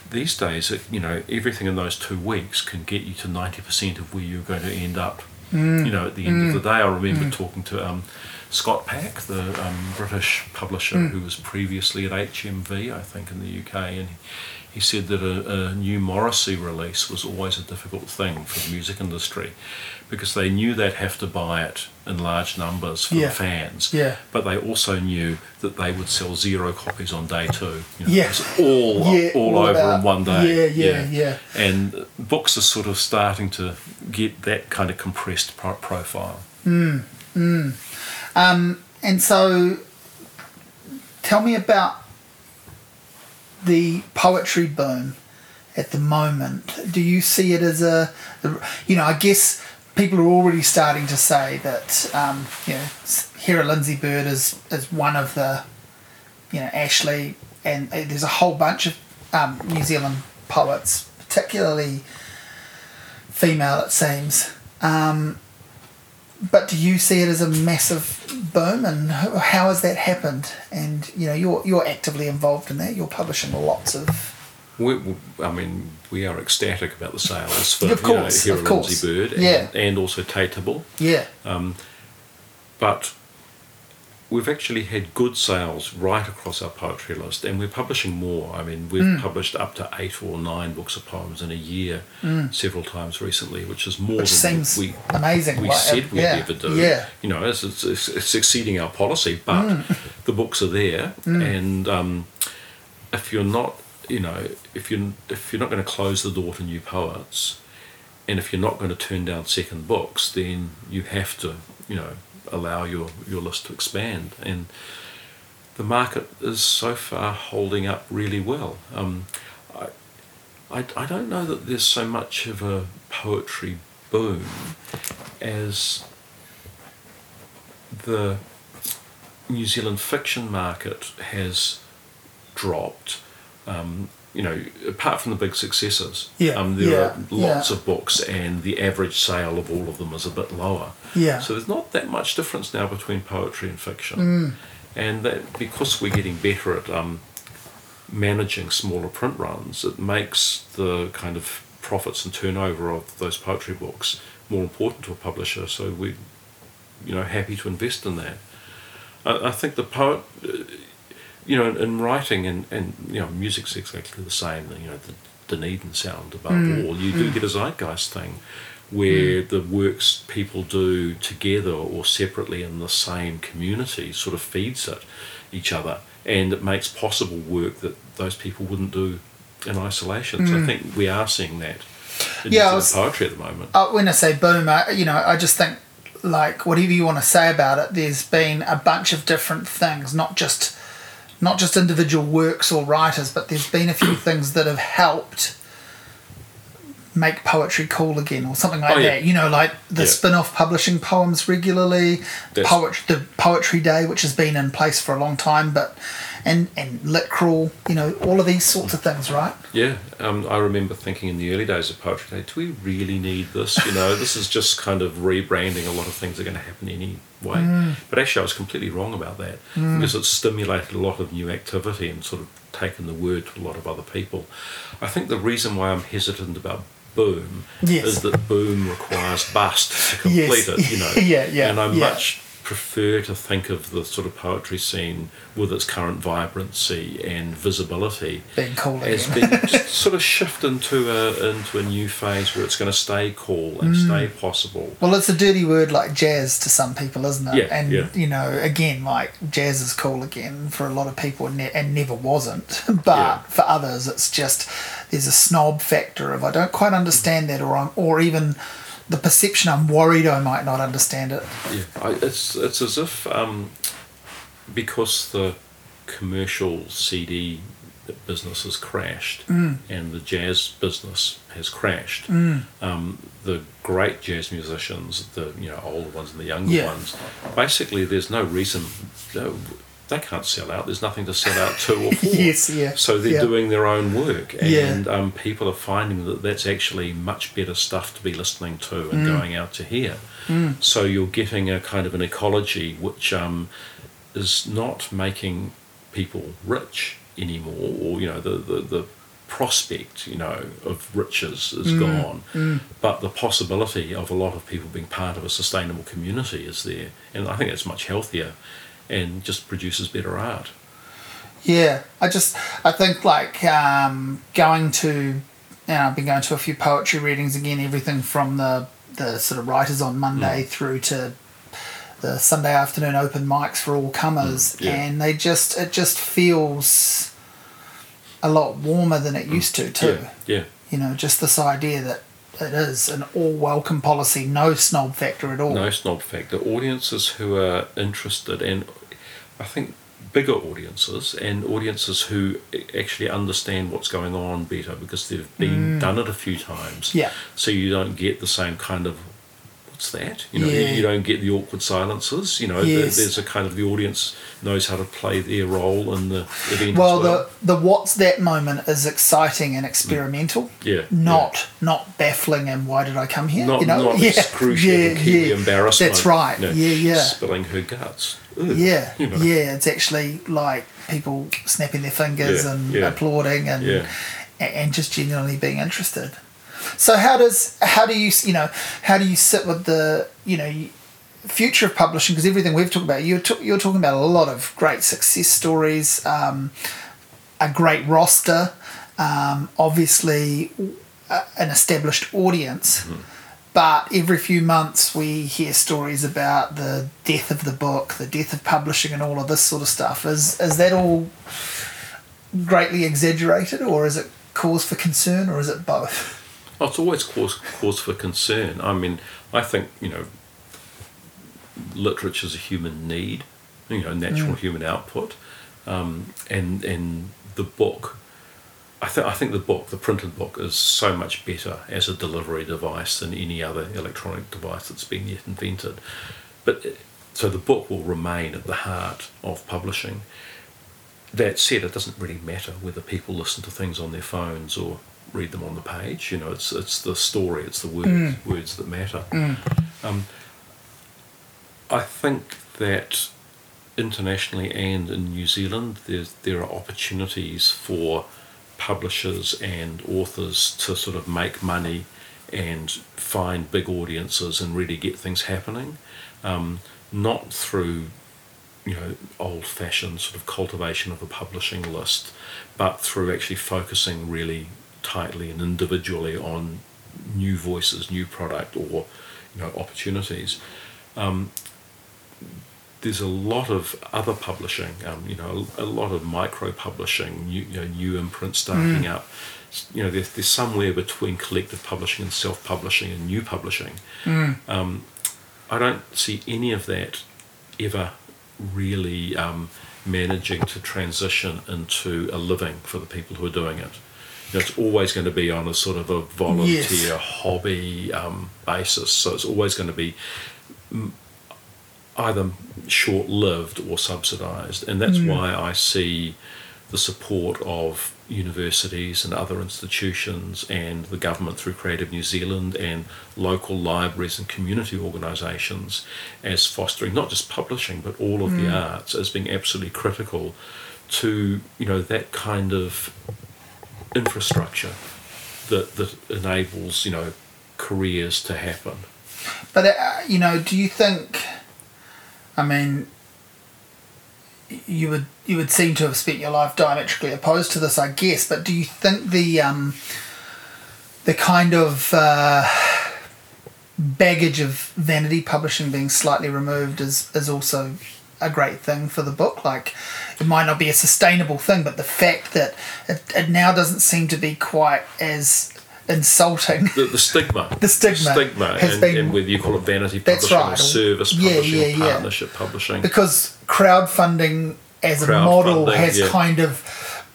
B: These days, it, you know everything in those two weeks can get you to ninety percent of where you're going to end up.
A: Mm.
B: You know, at the end of the day, I remember talking to um, Scott Pack, the um, British publisher
A: Mm.
B: who was previously at HMV, I think, in the UK, and he, said that a, a new Morrissey release was always a difficult thing for the music industry because they knew they'd have to buy it in large numbers for
A: Yeah.
B: the fans,
A: Yeah.
B: but they also knew that they would sell zero copies on day two. You
A: Yeah.
B: it's all
A: Yeah,
B: all
A: all
B: over
A: about-
B: in one day.
A: yeah, yeah, yeah.
B: And books are sort of starting to get that kind of compressed pro- profile.
A: And so, tell me about the poetry boom at the moment. Do you see it as a, you know, I guess people are already starting to say that, um, you know, Hera Lindsay Bird is, is one of the, you know, Ashleigh, and uh, there's a whole bunch of um, New Zealand poets, particularly female, it seems. Um, but do you see it as a massive boom, and how has that happened? And you know, you're you're actively involved in that. You're publishing lots of.
B: We, I mean, we are ecstatic about the sales for
A: Of course,
B: you know,
A: of
B: Hera
A: course.
B: Lindsay Bird and,
A: Yeah.
B: and also Tayi Tibble.
A: Yeah, Um,
B: But we've actually had good sales right across our poetry list, and we're publishing more. I mean, we've
A: Mm.
B: published up to eight or nine books of poems in a year several times recently, which is more
A: Mm. which
B: than we
A: amazing.
B: we
A: like,
B: said we'd
A: yeah,
B: ever do.
A: Yeah,
B: You know, it's, it's, it's, it's exceeding our policy, but
A: Mm. [laughs]
B: the books are there, and um, if you're not, you know, if you if you're not going to close the door to new poets, and if you're not going to turn down second books, then you have to, you know, allow your your list to expand and. The market is so far holding up really well. Um, I, I, I don't know that there's so much of a poetry boom as the New Zealand fiction market has dropped. Um, you know, apart from the big successes,
A: Yeah,
B: um, there
A: yeah,
B: are lots
A: yeah.
B: of books, and the average sale of all of them is a bit lower.
A: Yeah.
B: So there's not that much difference now between poetry and fiction,
A: Mm.
B: and that because we're getting better at um, managing smaller print runs, it makes the kind of profits and turnover of those poetry books more important to a publisher. So we, you know, happy to invest in that. I, I think the poet, you know, in, in writing and, and you know, music's exactly the same. You know, the Dunedin sound above mm. all. You do mm. get a zeitgeist thing where mm. the works people do together or separately in the same community sort of feeds it each other and it makes possible work that those people wouldn't do in isolation. So I think we are seeing that in
A: Yeah, was-
B: poetry at the moment.
A: uh, when I say boom, I, you know, I just think like whatever you want to say about it, there's been a bunch of different things, not just not just individual works or writers, but there's been a few things that have helped make poetry cool again or something like
B: Oh, yeah.
A: that. You know, like the
B: Yeah.
A: spin-off publishing poems regularly,
B: That's-
A: poet the poetry day, which has been in place for a long time, but and and lit crawl, you know, all of these sorts of things, right?
B: Yeah, um, I remember thinking in the early days of Poetry Day, do we really need this? You know, this is just kind of rebranding. A lot of things are going to happen anyway. But actually, I was completely wrong about that because it stimulated a lot of new activity and sort of taken the word to a lot of other people. I think the reason why I'm hesitant about boom
A: Yes.
B: is that boom requires bust to complete
A: Yes.
B: it. You know, [laughs]
A: Yeah, yeah,
B: and I
A: yeah.
B: much prefer to think of the sort of poetry scene with its current vibrancy and visibility
A: Being cool
B: as being [laughs] sort of shift into a into a new phase where it's going to stay cool and
A: Mm.
B: stay possible.
A: Well, it's a dirty word like jazz to some people, isn't it?
B: Yeah,
A: and
B: yeah.
A: you know, again, like jazz is cool again for a lot of people, and, ne- and never wasn't. [laughs] But
B: Yeah.
A: for others, it's just there's a snob factor of I don't quite understand that, or I'm, or even the perception I'm worried I might not understand it.
B: Yeah, I, it's it's as if um, because the commercial CD business has crashed
A: Mm.
B: and the jazz business has crashed. Um, the great jazz musicians, the you know older ones and the younger
A: Yeah.
B: ones, basically there's no reason. No, they can't sell out. There's nothing to sell out to or [laughs] for.
A: Yes, yeah,
B: So they're
A: yeah.
B: doing their own work,
A: Yeah.
B: and um, people are finding that that's actually much better stuff to be listening to and
A: Mm.
B: going out to hear. So you're getting a kind of an ecology which um, is not making people rich anymore, or you know the the, the prospect, you know, of riches is
A: Mm.
B: gone, but the possibility of a lot of people being part of a sustainable community is there, and I think it's much healthier, and just produces better art.
A: Yeah, I just I think like um, going to, you know, I've been going to a few poetry readings again. Everything from the the sort of writers on Monday through to the Sunday afternoon open mics for all comers,
B: Mm, yeah.
A: and they just it just feels a lot warmer than it used to too.
B: Yeah, yeah.
A: You know, just this idea that it is an all welcome policy, no snob factor at all.
B: No snob factor. Audiences who are interested, and I think bigger audiences, and audiences who actually understand what's going on better because they've been done it a few times.
A: Mm. Yeah.
B: So you don't get the same kind of what's that? You know,
A: Yeah.
B: you, you don't get the awkward silences. You know,
A: Yes.
B: there's a kind of the audience knows how to play their role in the event.
A: Well,
B: well.
A: the the what's that moment is exciting and experimental. Mm.
B: Yeah,
A: Not not baffling and why did I come here?
B: not
A: you know?
B: not [laughs] excruciating keep the embarrassment.
A: That's right.
B: you know,
A: yeah, yeah.
B: Spilling her guts. Ugh,
A: Yeah,
B: you know.
A: yeah. It's actually like people snapping their fingers
B: Yeah,
A: and
B: yeah.
A: applauding and
B: Yeah.
A: and just genuinely being interested. So how does how do you you know how do you sit with the you know future of publishing because everything we've talked about you're ta- you're talking about a lot of great success stories, um, a great roster, um, obviously a, an established audience. But every few months we hear stories about the death of the book, the death of publishing, and all of this sort of stuff. Is is that all greatly exaggerated, or is it cause for concern, or is it both?
B: Oh, it's always cause cause for concern. I mean, I think you know, literature is a human need, you know, natural human output, um, and and the book. I think I think the book, the printed book, is so much better as a delivery device than any other electronic device that's been yet invented. But uh, so the book will remain at the heart of publishing. That said, it doesn't really matter whether people listen to things on their phones or read them on the page. You know, it's it's the story, it's the words words that matter. Um, I think that internationally and in New Zealand, there's there are opportunities for publishers and authors to sort of make money and find big audiences and really get things happening, um, not through you know old-fashioned sort of cultivation of a publishing list, but through actually focusing really tightly and individually on new voices, new product, or you know opportunities. Um, there's a lot of other publishing, um, you know, a, a lot of micro publishing, new, you know, new imprints starting up. You know, there's, there's somewhere between collective publishing and self-publishing and new publishing. Um, I don't see any of that ever really um, managing to transition into a living for the people who are doing it. It's always going to be on a sort of a volunteer hobby um, basis. So it's always going to be either short lived or subsidised. And that's why I see the support of universities and other institutions and the government through Creative New Zealand and local libraries and community organisations as fostering not just publishing but all of the arts as being absolutely critical to you know that kind of infrastructure that that enables you know careers to happen.
A: But uh, you know, do you think? I mean, you would you would seem to have spent your life diametrically opposed to this, I guess. But do you think the um, the kind of uh, baggage of vanity publishing being slightly removed is is also a great thing for the book? Like, it might not be a sustainable thing, but the fact that it, it now doesn't seem to be quite as insulting.
B: the, the stigma, [laughs]
A: The stigma
B: stigma,
A: has
B: and,
A: been-
B: and whether you call it vanity
A: That's
B: publishing
A: right.
B: or service
A: Yeah,
B: publishing,
A: yeah, yeah.
B: partnership publishing.
A: because crowdfunding as a model has kind of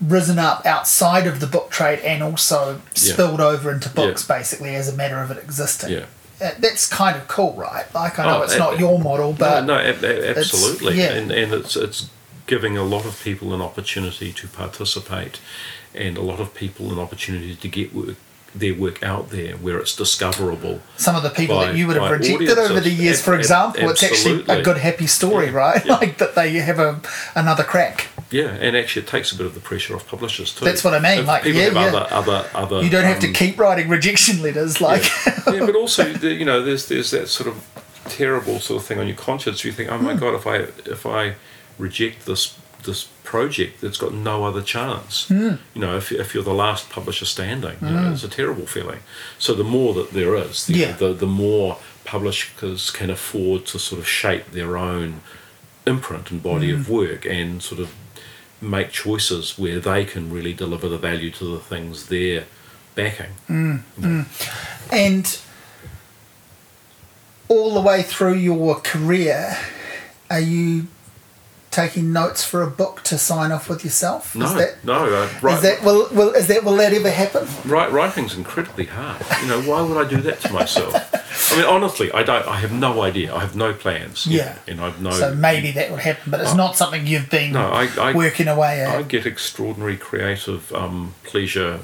A: risen up outside of the book trade and also spilled over into books basically as a matter of it existing. Uh, That's kind of cool, right? Like I know
B: Oh,
A: it's
B: a-
A: not your model, but
B: no, no, ab- ab- absolutely,
A: yeah.
B: and and it's it's giving a lot of people an opportunity to participate, and a lot of people an opportunity to get work, their work out there where it's discoverable.
A: some of the people
B: by-
A: that you would have rejected over the
B: audiences.
A: years, for
B: Ab- ab-
A: example, it's actually a good happy story,
B: Yeah,
A: right?
B: yeah. [laughs]
A: Like that they have a another crack.
B: Yeah, and actually, it takes a bit of the pressure off publishers too.
A: That's what I mean,
B: If
A: like,
B: people
A: yeah,
B: have
A: yeah.
B: other, other, other.
A: You don't have to
B: um,
A: keep writing rejection letters like.
B: yeah, but [laughs] also you know there's there's that sort of terrible sort of thing on your conscience. You think, oh
A: Hmm.
B: my god, if I if I reject this this project, it's got no other chance.
A: Hmm.
B: You know, if, if you're the last publisher standing, you know, it's a terrible feeling. So the more that there is, the,
A: Yeah.
B: the the more publishers can afford to sort of shape their own imprint and body
A: Hmm.
B: of work and sort of make choices where they can really deliver the value to the things they're backing.
A: And all the way through your career, are you taking notes for a book to sign off with yourself?
B: No,
A: Is that,
B: no. Uh, right,
A: is that will, will is that will that ever happen?
B: Write, writing's incredibly hard. You know, why would I do that to myself? I mean, honestly, I don't. I have no idea. I have no plans.
A: Yeah.
B: and I've no.
A: So maybe that would happen, but it's not something you've been
B: no, I, I,
A: working away at.
B: I get extraordinary creative um, pleasure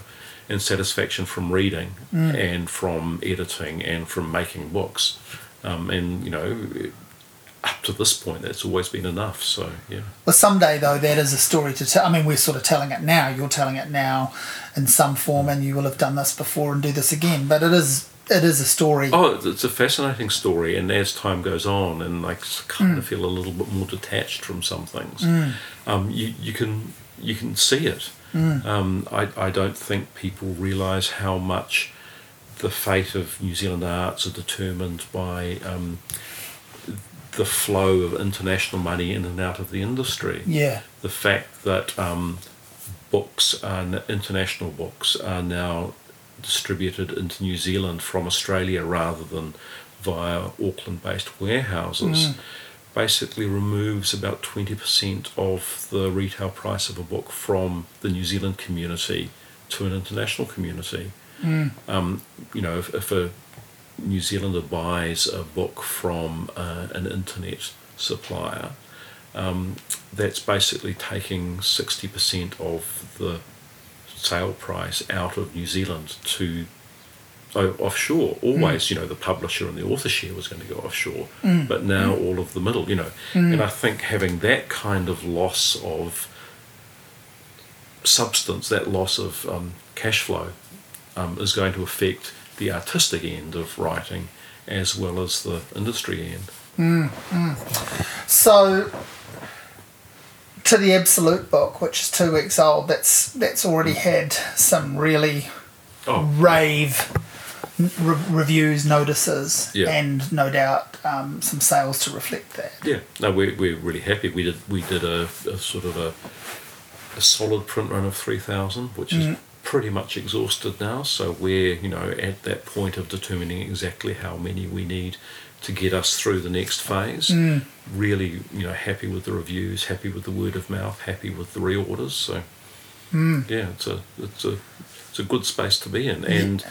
B: and satisfaction from reading
A: Mm.
B: and from editing and from making books. Um, and you know, up to this point, that's always been enough. So yeah.
A: Well, someday though, that is a story to tell. I mean, we're sort of telling it now. You're telling it now in some form, and you will have done this before and do this again. But it is it is a story.
B: Oh, it's a fascinating story, and as time goes on, and I kind
A: Mm.
B: of feel a little bit more detached from some things, um, you you can you can see it.
A: Mm.
B: Um, I I don't think people realise how much the fate of New Zealand arts are determined by um, the flow of international money in and out of the industry
A: Yeah,
B: the fact that um, books and international books are now distributed into New Zealand from Australia rather than via Auckland-based warehouses basically removes about 20% of the retail price of a book from the New Zealand community to an international community. Um, you know, if, if a New Zealander buys a book from uh, an internet supplier, um, that's basically taking 60% of the sale price out of New Zealand to oh, offshore. Always, mm. you know, the publisher and the author share was going to go offshore, mm. but now mm. all of the middle, you know. And I think having that kind of loss of substance, that loss of um, cash flow, um, is going to affect the artistic end of writing as well as the industry end.
A: So, to the Absolute book, which is two weeks old, that's that's already had some really
B: Oh,
A: rave re- reviews, notices,
B: Yeah.
A: and no doubt um, some sales to reflect that.
B: Yeah, no, we're, we're really happy. We did we did a, a sort of a, a solid print run of three thousand, which is pretty much exhausted now. So we're you know at that point of determining exactly how many we need to get us through the next phase. Really, you know, happy with the reviews, happy with the word of mouth, happy with the reorders. So yeah, it's a it's a it's a good space to be in, and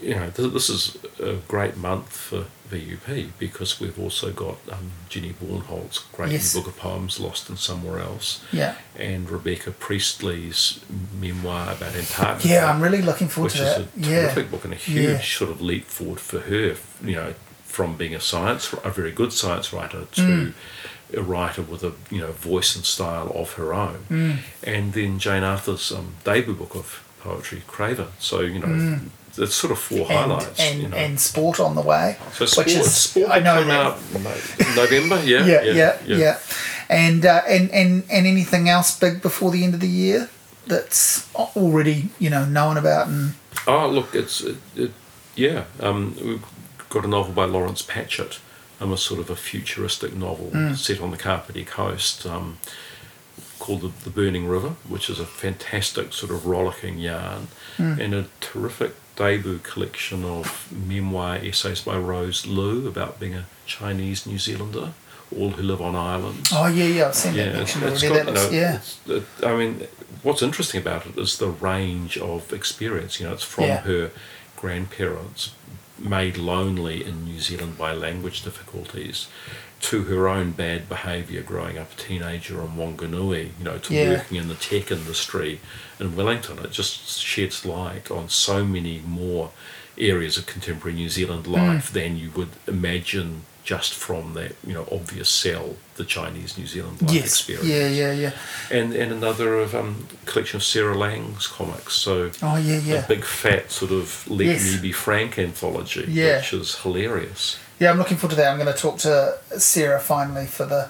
B: you know, th- this is a great month for VUP because we've also got um, Jenny Bornholdt's great
A: Yes.
B: book of poems, Lost and Somewhere Else,
A: Yeah.
B: and Rebecca Priestley's memoir about Antarctica.
A: Yeah, I'm really looking forward to.
B: which
A: is
B: a terrific
A: yeah.
B: book and a huge
A: Yeah.
B: sort of leap forward for her. You know, from being a science, a very good science writer to
A: Mm.
B: a writer with a you know voice and style of her own,
A: Mm.
B: and then Jane Arthur's um, debut book of poetry, Craven. So you know, it's sort of four
A: Mm. And,
B: highlights.
A: and,
B: you know.
A: and sport on the way.
B: so sport,
A: which is
B: sport
A: I know
B: come
A: that.
B: out no- [laughs] November. Yeah,
A: yeah, yeah, yeah, And, uh, and and and anything else big before the end of the year that's already you know known about and
B: Oh, look, it's it, it, yeah. Um, we've got a novel by Lawrence Patchett, um, a sort of a futuristic novel set on the Kapiti Coast, um, called the, the Burning River, which is a fantastic sort of rollicking yarn, and a terrific debut collection of memoir essays by Rose Lu about being a Chinese New Zealander, all who live on islands.
A: oh yeah yeah I've seen that
B: Yeah, it's,
A: mentioned
B: it's
A: already.
B: got,
A: That
B: you know,
A: yeah
B: it's, it, I mean, what's interesting about it is the range of experience. You know, it's from
A: Yeah.
B: her grandparents made lonely in New Zealand by language difficulties to her own bad behaviour growing up a teenager in Wanganui, you know, to
A: Yeah.
B: working in the tech industry in Wellington. It just sheds light on so many more areas of contemporary New Zealand mm. life than you would imagine just from that you know obvious sell the Chinese New Zealand life
A: yes.
B: experience.
A: Yeah, yeah, yeah.
B: And and another of um collection of Sarah Laing's comics. So
A: Oh, yeah, yeah.
B: a big fat sort of Let
A: Yes.
B: Me Be Frank anthology,
A: Yeah.
B: which is hilarious.
A: Yeah, I'm looking forward to that. I'm going to talk to Sarah finally for the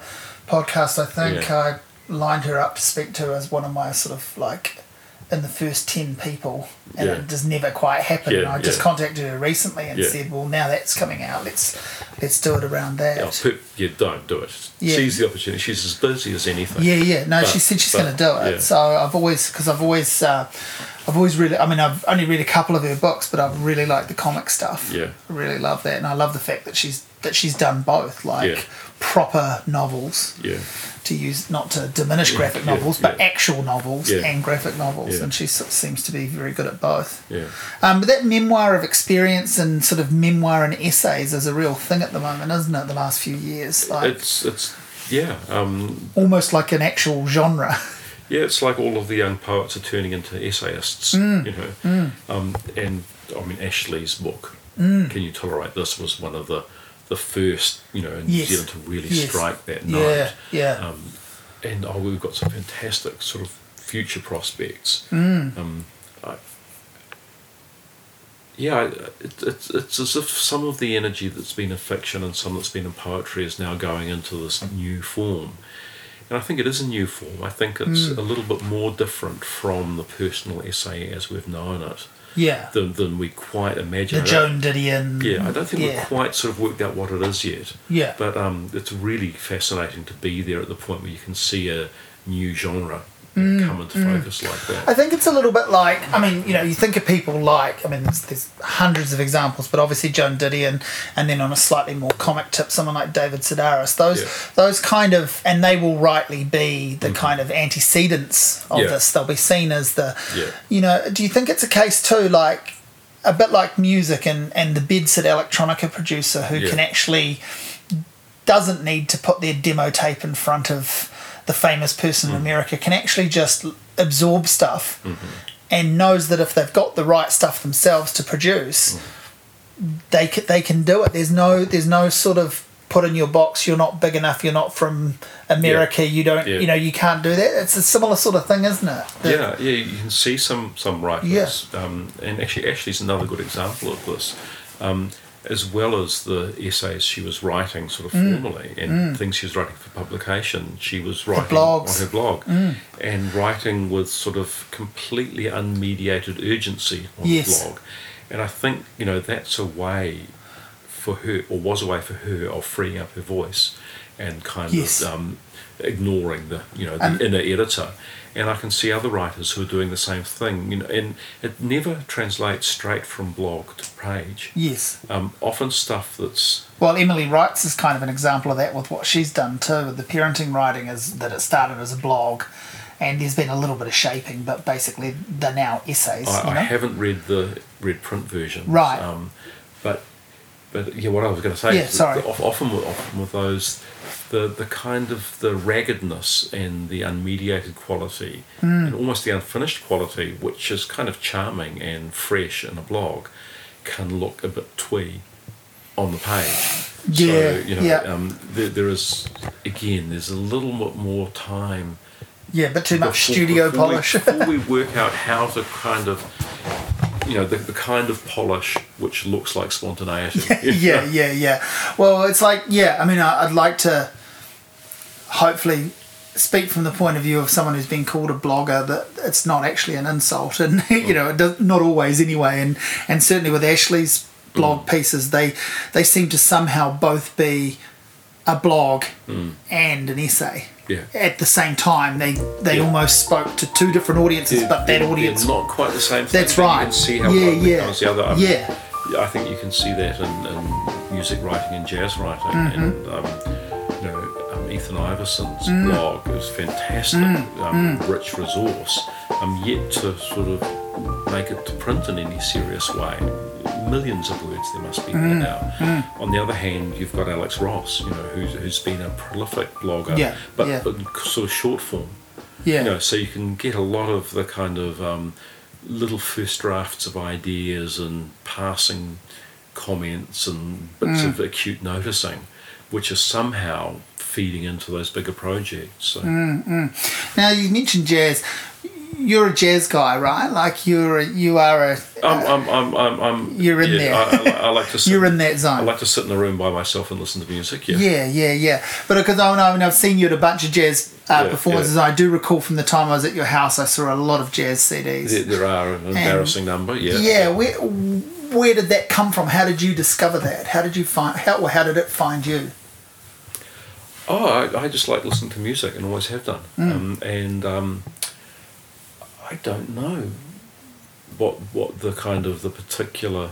A: podcast. I think
B: Yeah.
A: I lined her up to speak to as one of my sort of like in the first 10 people and
B: Yeah.
A: it just never quite happened.
B: Yeah,
A: and I just
B: yeah.
A: contacted her recently and said, well, now that's coming out. Let's let's do it around that.
B: Yeah, per- yeah, don't do it.
A: Yeah.
B: Seize the opportunity. She's as busy as anything.
A: Yeah, yeah. No,
B: But-
A: she said she's going to do it. So I've always, because I've always, uh, I've always really, I mean, I've only read a couple of her books, but I've really liked the comic stuff.
B: Yeah.
A: I really love that, and I love the fact that she's that she's done both, like. Proper novels.
B: Yeah.
A: To use not to diminish
B: Yeah,
A: graphic
B: yeah,
A: novels, but actual novels and graphic novels, and she sort of seems to be very good at both.
B: Yeah.
A: Um, but that memoir of experience and sort of memoir and essays is a real thing at the moment, isn't it? The last few years, like
B: It's it's yeah. Um,
A: almost like an actual genre. [laughs]
B: Yeah, it's like all of the young poets are turning into essayists,
A: Mm.
B: you know. Um, and I mean, Ashleigh's book, Can You Tolerate This, was one of the the first, you know, in New Zealand to really
A: Yes.
B: strike that note.
A: yeah.
B: Um, and oh, we've got some fantastic sort of future prospects.
A: Mm.
B: Um, I, yeah, I- it, it's it's as if some of the energy that's been in fiction and some that's been in poetry is now going into this new form. And I think it is a new form. I think it's
A: Mm.
B: a little bit more different from the personal essay as we've known it
A: yeah.
B: than, than we quite imagine.
A: the Joan Didion.
B: Yeah, I don't think
A: yeah.
B: we've quite sort of worked out what it is yet.
A: Yeah.
B: But um, it's really fascinating to be there at the point where you can see a new genre
A: Mm,
B: come into focus like that.
A: I think it's a little bit like I mean, you know, you think of people like I mean, there's, there's hundreds of examples, but obviously Joan Didion and and then on a slightly more comic tip, someone like David Sedaris. Those
B: Yeah.
A: those kind of, and they will rightly be the kind of antecedents of
B: Yeah.
A: this. They'll be seen as the,
B: Yeah.
A: you know. Do you think it's a case too, like a bit like music and and the Bedsit electronica producer who can actually doesn't need to put their demo tape in front of the famous person
B: Mm.
A: in America, can actually just absorb stuff
B: Mm-hmm.
A: and knows that if they've got the right stuff themselves to produce,
B: Mm.
A: they can, they can do it. There's no there's no sort of put in your box. You're not big enough. You're not from America. You don't.
B: Yeah.
A: You know you can't do that. It's a similar sort of thing, isn't it? That-
B: Yeah, yeah, you can see some some writers, um, and actually, Ashleigh's another good example of this. Um, as well as the essays she was writing, sort of
A: Mm.
B: formally, and things she was writing for publication, she was writing.
A: Mm.
B: on her blog, and writing with sort of completely unmediated urgency on
A: Yes.
B: the blog. And I think you know that's a way for her, or was a way for her, of freeing up her voice and kind
A: Yes.
B: of um, ignoring the you know the
A: And-
B: inner editor. And I can see other writers who are doing the same thing. You know, and it never translates straight from blog to page.
A: Yes.
B: Um, often stuff that's
A: Well, Emily Writes is kind of an example of that with what she's done too. With the parenting writing is that it started as a blog, and there's been a little bit of shaping, but basically they're now essays.
B: I,
A: you
B: I haven't read the read print version.
A: Right.
B: Um, but but yeah, what I was going to say.
A: Yeah,
B: is
A: sorry.
B: Often often with those, the the kind of the raggedness and the unmediated quality
A: Hmm.
B: and almost the unfinished quality, which is kind of charming and fresh in a blog, can look a bit twee on the page.
A: Yeah,
B: So, you know,
A: yeah.
B: um, there, there is again, there's a little bit more time
A: yeah, but too much studio
B: before we-
A: polish.
B: before we [laughs] work out how to kind of, you know, the, the kind of polish which looks like spontaneity. [laughs]
A: yeah, yeah, yeah. Well, it's like, yeah, I mean, I, I'd like to hopefully speak from the point of view of someone who's been called a blogger that it's not actually an insult and [laughs] you know it does, not always anyway and and certainly with Ashleigh's blog pieces they they seem to somehow both be a blog and an essay
B: Yeah.
A: at the same time they they
B: Yeah.
A: almost spoke to two different audiences
B: They're-
A: but that audience
B: not quite the same thing.
A: That's right.
B: You can see how
A: Yeah,
B: one
A: yeah.
B: the other. I mean,
A: Yeah.
B: I think you can see that in, in music writing and jazz writing.
A: Mm-hmm.
B: And, um, Ethan Iverson's
A: Mm.
B: blog is fantastic, um, rich resource. I'm yet to sort of make it to print in any serious way. Millions of words there must be
A: Mm.
B: there now. On the other hand, you've got Alex Ross, you know, who's, who's been a prolific blogger,
A: Yeah,
B: but,
A: yeah.
B: but sort of short form
A: yeah
B: you know, so you can get a lot of the kind of um, little first drafts of ideas and passing comments and bits of acute noticing, which are somehow feeding into those bigger projects. So.
A: Now you mentioned jazz. You're a jazz guy, right? Like you're a, you are a
B: I'm, I'm, I'm, I'm, I'm,
A: You're in
B: yeah,
A: there.
B: I, I, I like to sit,
A: you're in that zone.
B: I like to sit in the room by myself and listen to music. Yeah.
A: Yeah, yeah, yeah. But because I know, mean, I've seen you at a bunch of jazz uh,
B: Yeah,
A: performances. I do recall from the time I was at your house, I saw a lot of jazz CDs.
B: There, there are an embarrassing number. Yeah.
A: yeah, where where did that come from? How did you discover that? How did you find how how did it find you?
B: Oh, I, I just like listening to music and always have done.
A: Mm.
B: Um, and um, I don't know what what the kind of the particular.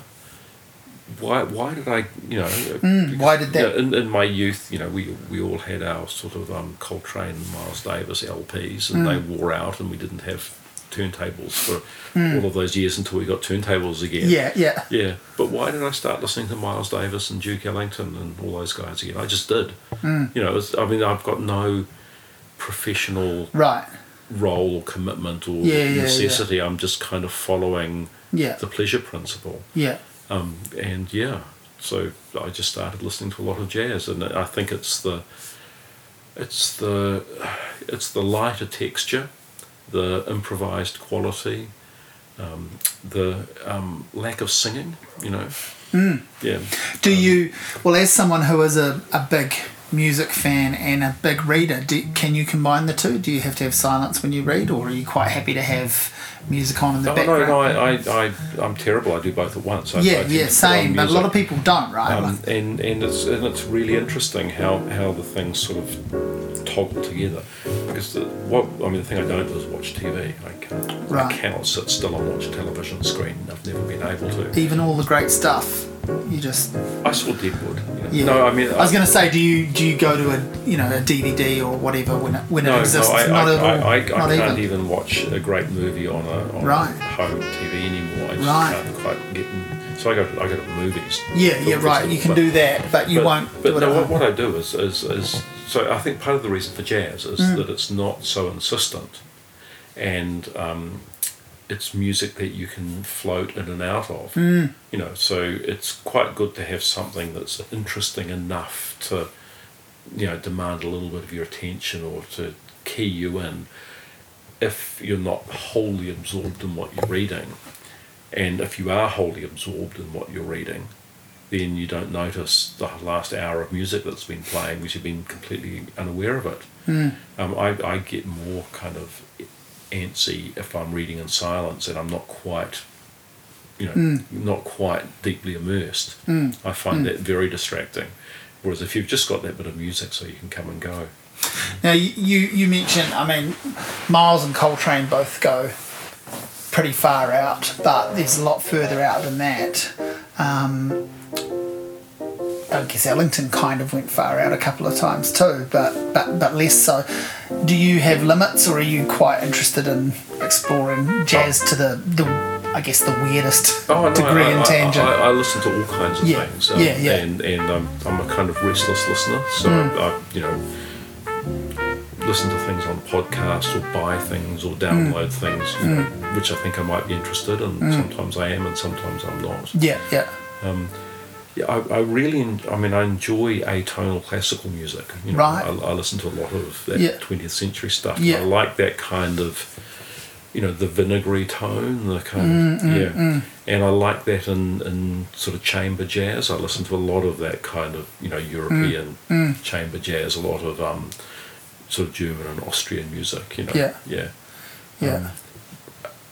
B: Why why did I you know?
A: Mm, why did that-
B: Yeah, in, in my youth, you know, we we all had our sort of um, Coltrane, and Miles Davis LPs, and
A: Mm.
B: they wore out, and we didn't have turntables for all of those years until we got turntables again.
A: Mm. Yeah, yeah.
B: Yeah, but why did I start listening to Miles Davis and Duke Ellington and all those guys again? I just did.
A: Mm.
B: You know, it's, I mean, I've got no professional
A: Right.
B: role or commitment or
A: Yeah, yeah, yeah.
B: necessity. I'm just kind of following
A: Yeah.
B: the pleasure principle.
A: Yeah.
B: Um, and yeah, so I just started listening to a lot of jazz, and I think it's the it's the it's the lighter texture, the improvised quality, um, the um, lack of singing. You know,
A: Mm.
B: yeah.
A: Do you well as someone who is a, a big music fan and a big reader, do, can you combine the two? Do you have to have silence when you read or are you quite happy to have music on in the
B: No, no,
A: background?
B: no. I, I, I, I'm terrible. I do both at once. I, I
A: yeah,
B: tend
A: yeah,
B: to put on
A: same. But a lot of people don't, right?
B: Um,
A: Like-
B: and and it's and it's really interesting how, how the things sort of toggle together because the, what I mean the thing I don't do is watch TV. I can't
A: Right.
B: I cannot sit still and watch a television screen. I've never been able to.
A: even all the great stuff, you just
B: I saw Deadwood. You know.
A: yeah.
B: No, I mean
A: I was going to say, do you do you go to a you know a DVD or whatever when it when
B: no,
A: it exists?
B: no, I,
A: not
B: I,
A: at all.
B: I, I, I can't
A: even.
B: even. watch a great movie on a on
A: Right.
B: home TV anymore. I just
A: Right.
B: can't quite get. So I go to, I go to movies.
A: Yeah, yeah, right. You can
B: but-
A: do that, but you
B: but,
A: won't
B: But no,
A: at
B: what, what I do is, is, is so I think part of the reason for jazz is
A: Mm.
B: that it's not so insistent, and um, it's music that you can float in and out of.
A: Mm.
B: You know, so it's quite good to have something that's interesting enough to, you know, demand a little bit of your attention or to key you in. If you're not wholly absorbed in what you're reading, and if you are wholly absorbed in what you're reading, then you don't notice the last hour of music that's been playing because you've been completely unaware of it.
A: Mm.
B: Um, I, I get more kind of antsy if I'm reading in silence and I'm not quite, you know,
A: Mm.
B: not quite deeply immersed.
A: Mm.
B: I find that very distracting. Whereas if you've just got that bit of music so you can come and go.
A: Now you, you you mentioned, I mean, Miles and Coltrane both go pretty far out, but there's a lot further out than that. Um, I guess Ellington kind of went far out a couple of times too, but but but less so. Do you have limits, or are you quite interested in exploring jazz to the the I guess the weirdest
B: Oh, no,
A: degree
B: I,
A: and
B: I,
A: tangent?
B: I, I listen to all kinds of
A: Yeah,
B: things.
A: yeah, yeah.
B: And, and um, I'm a kind of restless listener, so
A: Mm.
B: I, I, you know, listen to things on podcasts or buy things or download things, you know, which I think I might be interested in. Sometimes I am, and sometimes I'm not.
A: yeah, yeah,
B: Yeah, I, I really, en- I mean, I enjoy atonal classical music. You know,
A: Right.
B: I, I listen to a lot of that
A: Yeah.
B: 20th century stuff.
A: Yeah.
B: I like that kind of, you know, the vinegary tone, the kind
A: Mm,
B: of, yeah. And I like that in, in sort of chamber jazz. I listen to a lot of that kind of, you know, European
A: Mm,
B: chamber jazz, a lot of um, sort of German and Austrian music, you know.
A: Yeah.
B: Yeah.
A: yeah.
B: Um,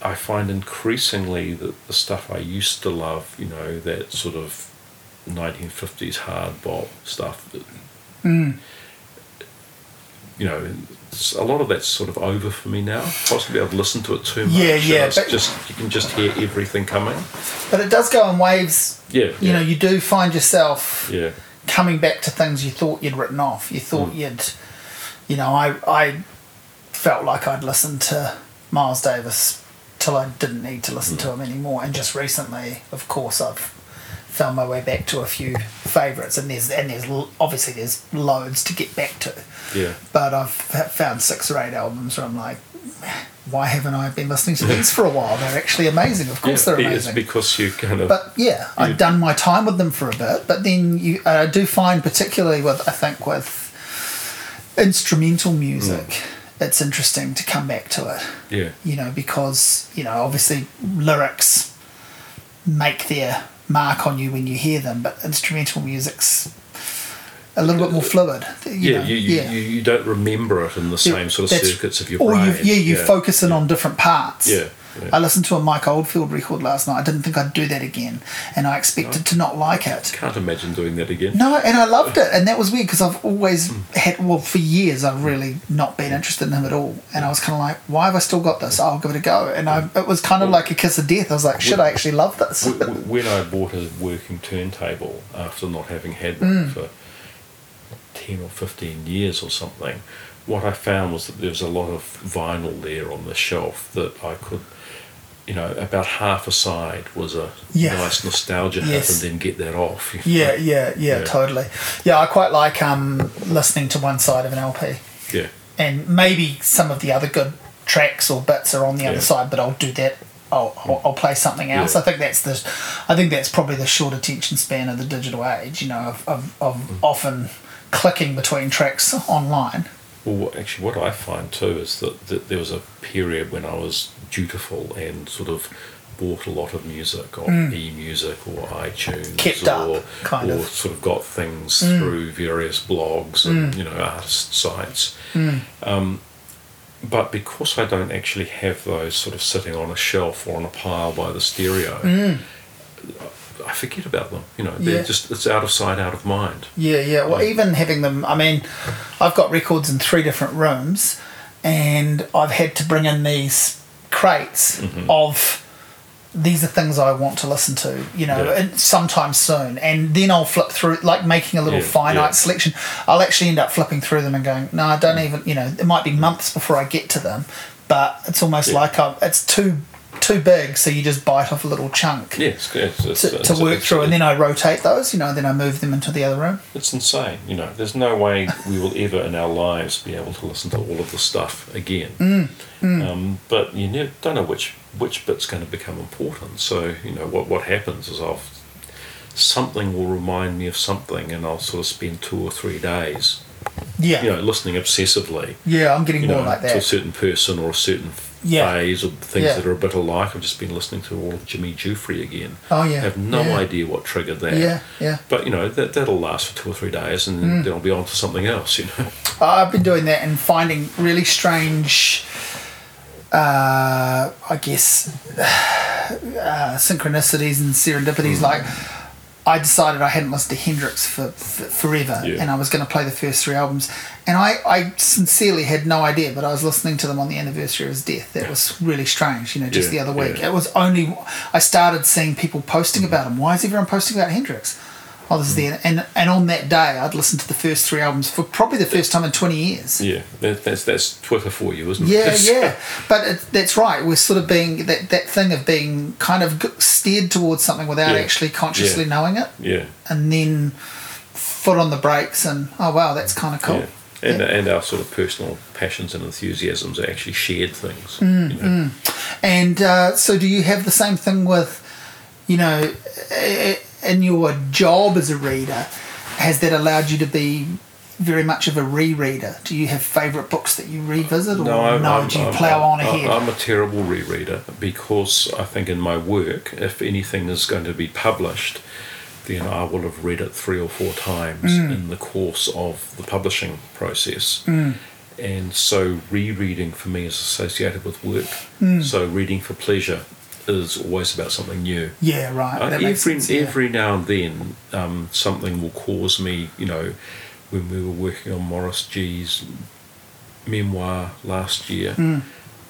B: I find increasingly that the stuff I used to love, you know, that sort of 1950s hard bop stuff,
A: Mm.
B: you know, a lot of that's sort of over for me now. Possibly I've listened to it too much.
A: Yeah, yeah,
B: It's
A: but-
B: just you can just hear everything coming.
A: But it does go in waves.
B: Yeah.
A: You
B: yeah,
A: know, you do find yourself
B: Yeah.
A: coming back to things you thought you'd written off. You thought
B: Mm.
A: you'd, you know, I I felt like I'd listened to Miles Davis till I didn't need to listen
B: Mm.
A: to him anymore. And just recently, of course, I've found my way back to a few favourites, and there's and there's obviously there's loads to get back to.
B: Yeah.
A: But I've found six or eight albums where I'm like, why haven't I been listening to these for a while? They're actually amazing. Of course,
B: Yeah,
A: they're amazing.
B: It's because you kind of
A: But yeah, I've done my time with them for a bit. But then you, I do find, particularly with I think with instrumental music, mm. it's interesting to come back to it.
B: yeah.
A: You know, because you know, obviously lyrics make their mark on you when you hear them, but instrumental music's a little bit more fluid. You
B: Yeah,
A: know,
B: you, you, You, you don't remember it in the same sort of circuits of your
A: or
B: brain.
A: You, yeah, you focus in on different parts.
B: Yeah, yeah.
A: I listened to a Mike Oldfield record last night. I didn't think I'd do that again, and I expected to not like it.
B: Can't imagine doing that again.
A: No, and I loved it, and that was weird because I've always had, well, for years, I've really not been interested in him at all, and I was kind of like, why have I still got this? I'll give it a go, and I, it was kind of like a kiss of death. I was like, should I actually love this? [laughs]
B: When I bought a working turntable after not having had
A: Mm.
B: one for 10 or 15 years or something, what I found was that there was a lot of vinyl there on the shelf that I could, you know, about half a side was a
A: Yeah.
B: nice nostalgia
A: Yes.
B: and then get that off.
A: Yeah, yeah, yeah,
B: Yeah.
A: totally. Yeah, I quite like um, listening to one side of an LP.
B: Yeah.
A: and maybe some of the other good tracks or bits are on the other side, but I'll do that. I'll, I'll, I'll play something else.
B: Yeah.
A: I think that's the, I think that's probably the short attention span of the digital age. You know, of, of, of
B: Mm.
A: often clicking between tracks online.
B: Well, actually, what I find too is that, that there was a period when I was dutiful and sort of bought a lot of music on eMusic or iTunes,
A: Mm. Kept
B: or,
A: up, kind
B: or
A: of. Mm.
B: sort of got things through various blogs and you know artist sites.
A: Mm.
B: Um, but because I don't actually have those sort of sitting on a shelf or on a pile by the stereo, I forget about them. You know, they're
A: Mm. Yeah.
B: just it's out of sight, out of mind.
A: Yeah, yeah. Well, even having them, I mean, I've got records in three different rooms, and I've had to bring in these crates
B: Mm-hmm.
A: of these are things I want to listen to, you know,
B: Yeah.
A: sometime soon. And then I'll flip through, like making a little
B: Yeah,
A: finite
B: yeah.
A: selection. I'll actually end up flipping through them and going, no, I
B: Mm.
A: don't even, you know, it might be months before I get to them, but it's almost like I'm, it's too too big, so you just bite off a little chunk.
B: Yes, it's, it's,
A: To,
B: it's,
A: to work through, and then I rotate those, you know, then I move them into the other room.
B: It's insane, you know. There's no way we will ever in our lives be able to listen to all of the stuff again. Um, but you never, don't know which which bit's going to become important. So you know what what happens is I'll something will remind me of something, and I'll sort of spend two or three days,
A: Yeah,
B: you know, listening obsessively.
A: yeah, I'm getting
B: You
A: more
B: know,
A: like
B: to a certain person or a certain
A: Yeah.
B: phase or things
A: Yeah.
B: that are a bit alike. I've just been listening to all of Jimmy Giuffre again.
A: Oh, yeah.
B: I have no
A: Yeah.
B: idea what triggered that.
A: Yeah, yeah.
B: But you know that that'll last for two or three days, and then I'll be on to something else. You know.
A: I've been doing that and finding really strange, uh, I guess, [sighs] uh, synchronicities and serendipities. Like, I decided I hadn't listened to Hendrix for, for forever,
B: Yeah.
A: and I was going to play the first three albums. And I, I sincerely had no idea, but I was listening to them on the anniversary of his death. That was really strange, you know, just
B: Yeah,
A: the other week.
B: yeah.
A: It was only, I started seeing people posting about him. Why is everyone posting about Hendrix? Oh, this is the and and on that day, I'd listened to the first three albums for probably the first time in twenty years.
B: Yeah, that, that's that's Twitter for you, isn't it?
A: Yeah, [laughs] yeah, but it, that's right. We're sort of being that, that thing of being kind of steered towards something without
B: Yeah.
A: actually consciously
B: Yeah.
A: knowing it,
B: yeah,
A: and then foot on the brakes and oh wow, that's kind of cool.
B: yeah. And, and our sort of personal passions and enthusiasms are actually shared things.
A: Mm,
B: you know?
A: And uh, so, do you have the same thing with, you know, i- in your job as a reader? Has that allowed you to be very much of a rereader? Do you have favourite books that you revisit, or no?
B: I'm- I'm-
A: do you
B: I'm-
A: plough on ahead?
B: I'm a terrible rereader because I think in my work, if anything is going to be published, then I will have read it three or four times
A: Mm.
B: in the course of the publishing process. And so rereading for me is associated with work.
A: Mm.
B: So reading for pleasure is always about something new.
A: yeah, right.
B: Uh, every
A: sense, yeah.
B: every now and then, um, something will cause me. You know, when we were working on Maurice Gee's memoir last year,
A: Hmm.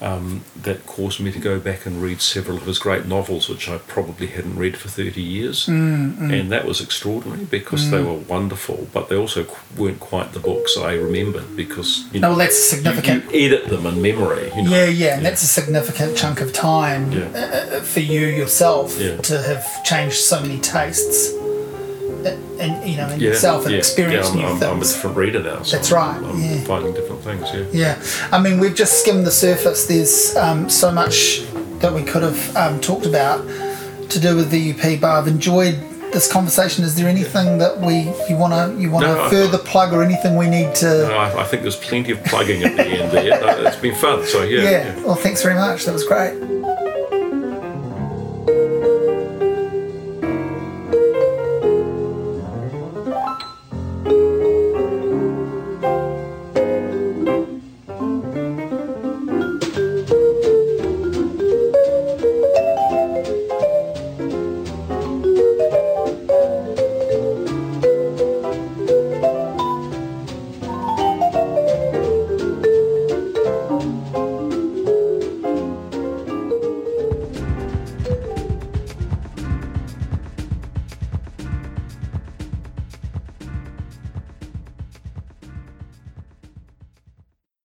B: Um, that caused me to go back and read several of his great novels, which I probably hadn't read for thirty years,
A: Hmm,
B: and that was extraordinary because they were wonderful, but they also weren't quite the books I remembered because you
A: No,
B: know
A: well, that's significant.
B: You, you edit them in memory. You know?
A: Yeah, yeah, and that's a significant chunk of time
B: Yeah.
A: uh, for you yourself
B: Yeah.
A: to have changed so many tastes. Uh, and you know in yourself and experience
B: yeah,
A: new
B: I'm,
A: things.
B: I'm a different reader now. So
A: That's right,
B: I'm, I'm
A: yeah.
B: finding different things. Yeah.
A: Yeah, I mean, we've just skimmed the surface. There's um, so much that we could have um, talked about to do with VUP, but I've enjoyed this conversation. Is there anything that we you want to you want to
B: No, I-
A: further plug or anything we need to?
B: No, I, I think there's plenty of plugging at the end there. [laughs] It's been fun. So yeah.
A: yeah. Well, thanks very much. That was great.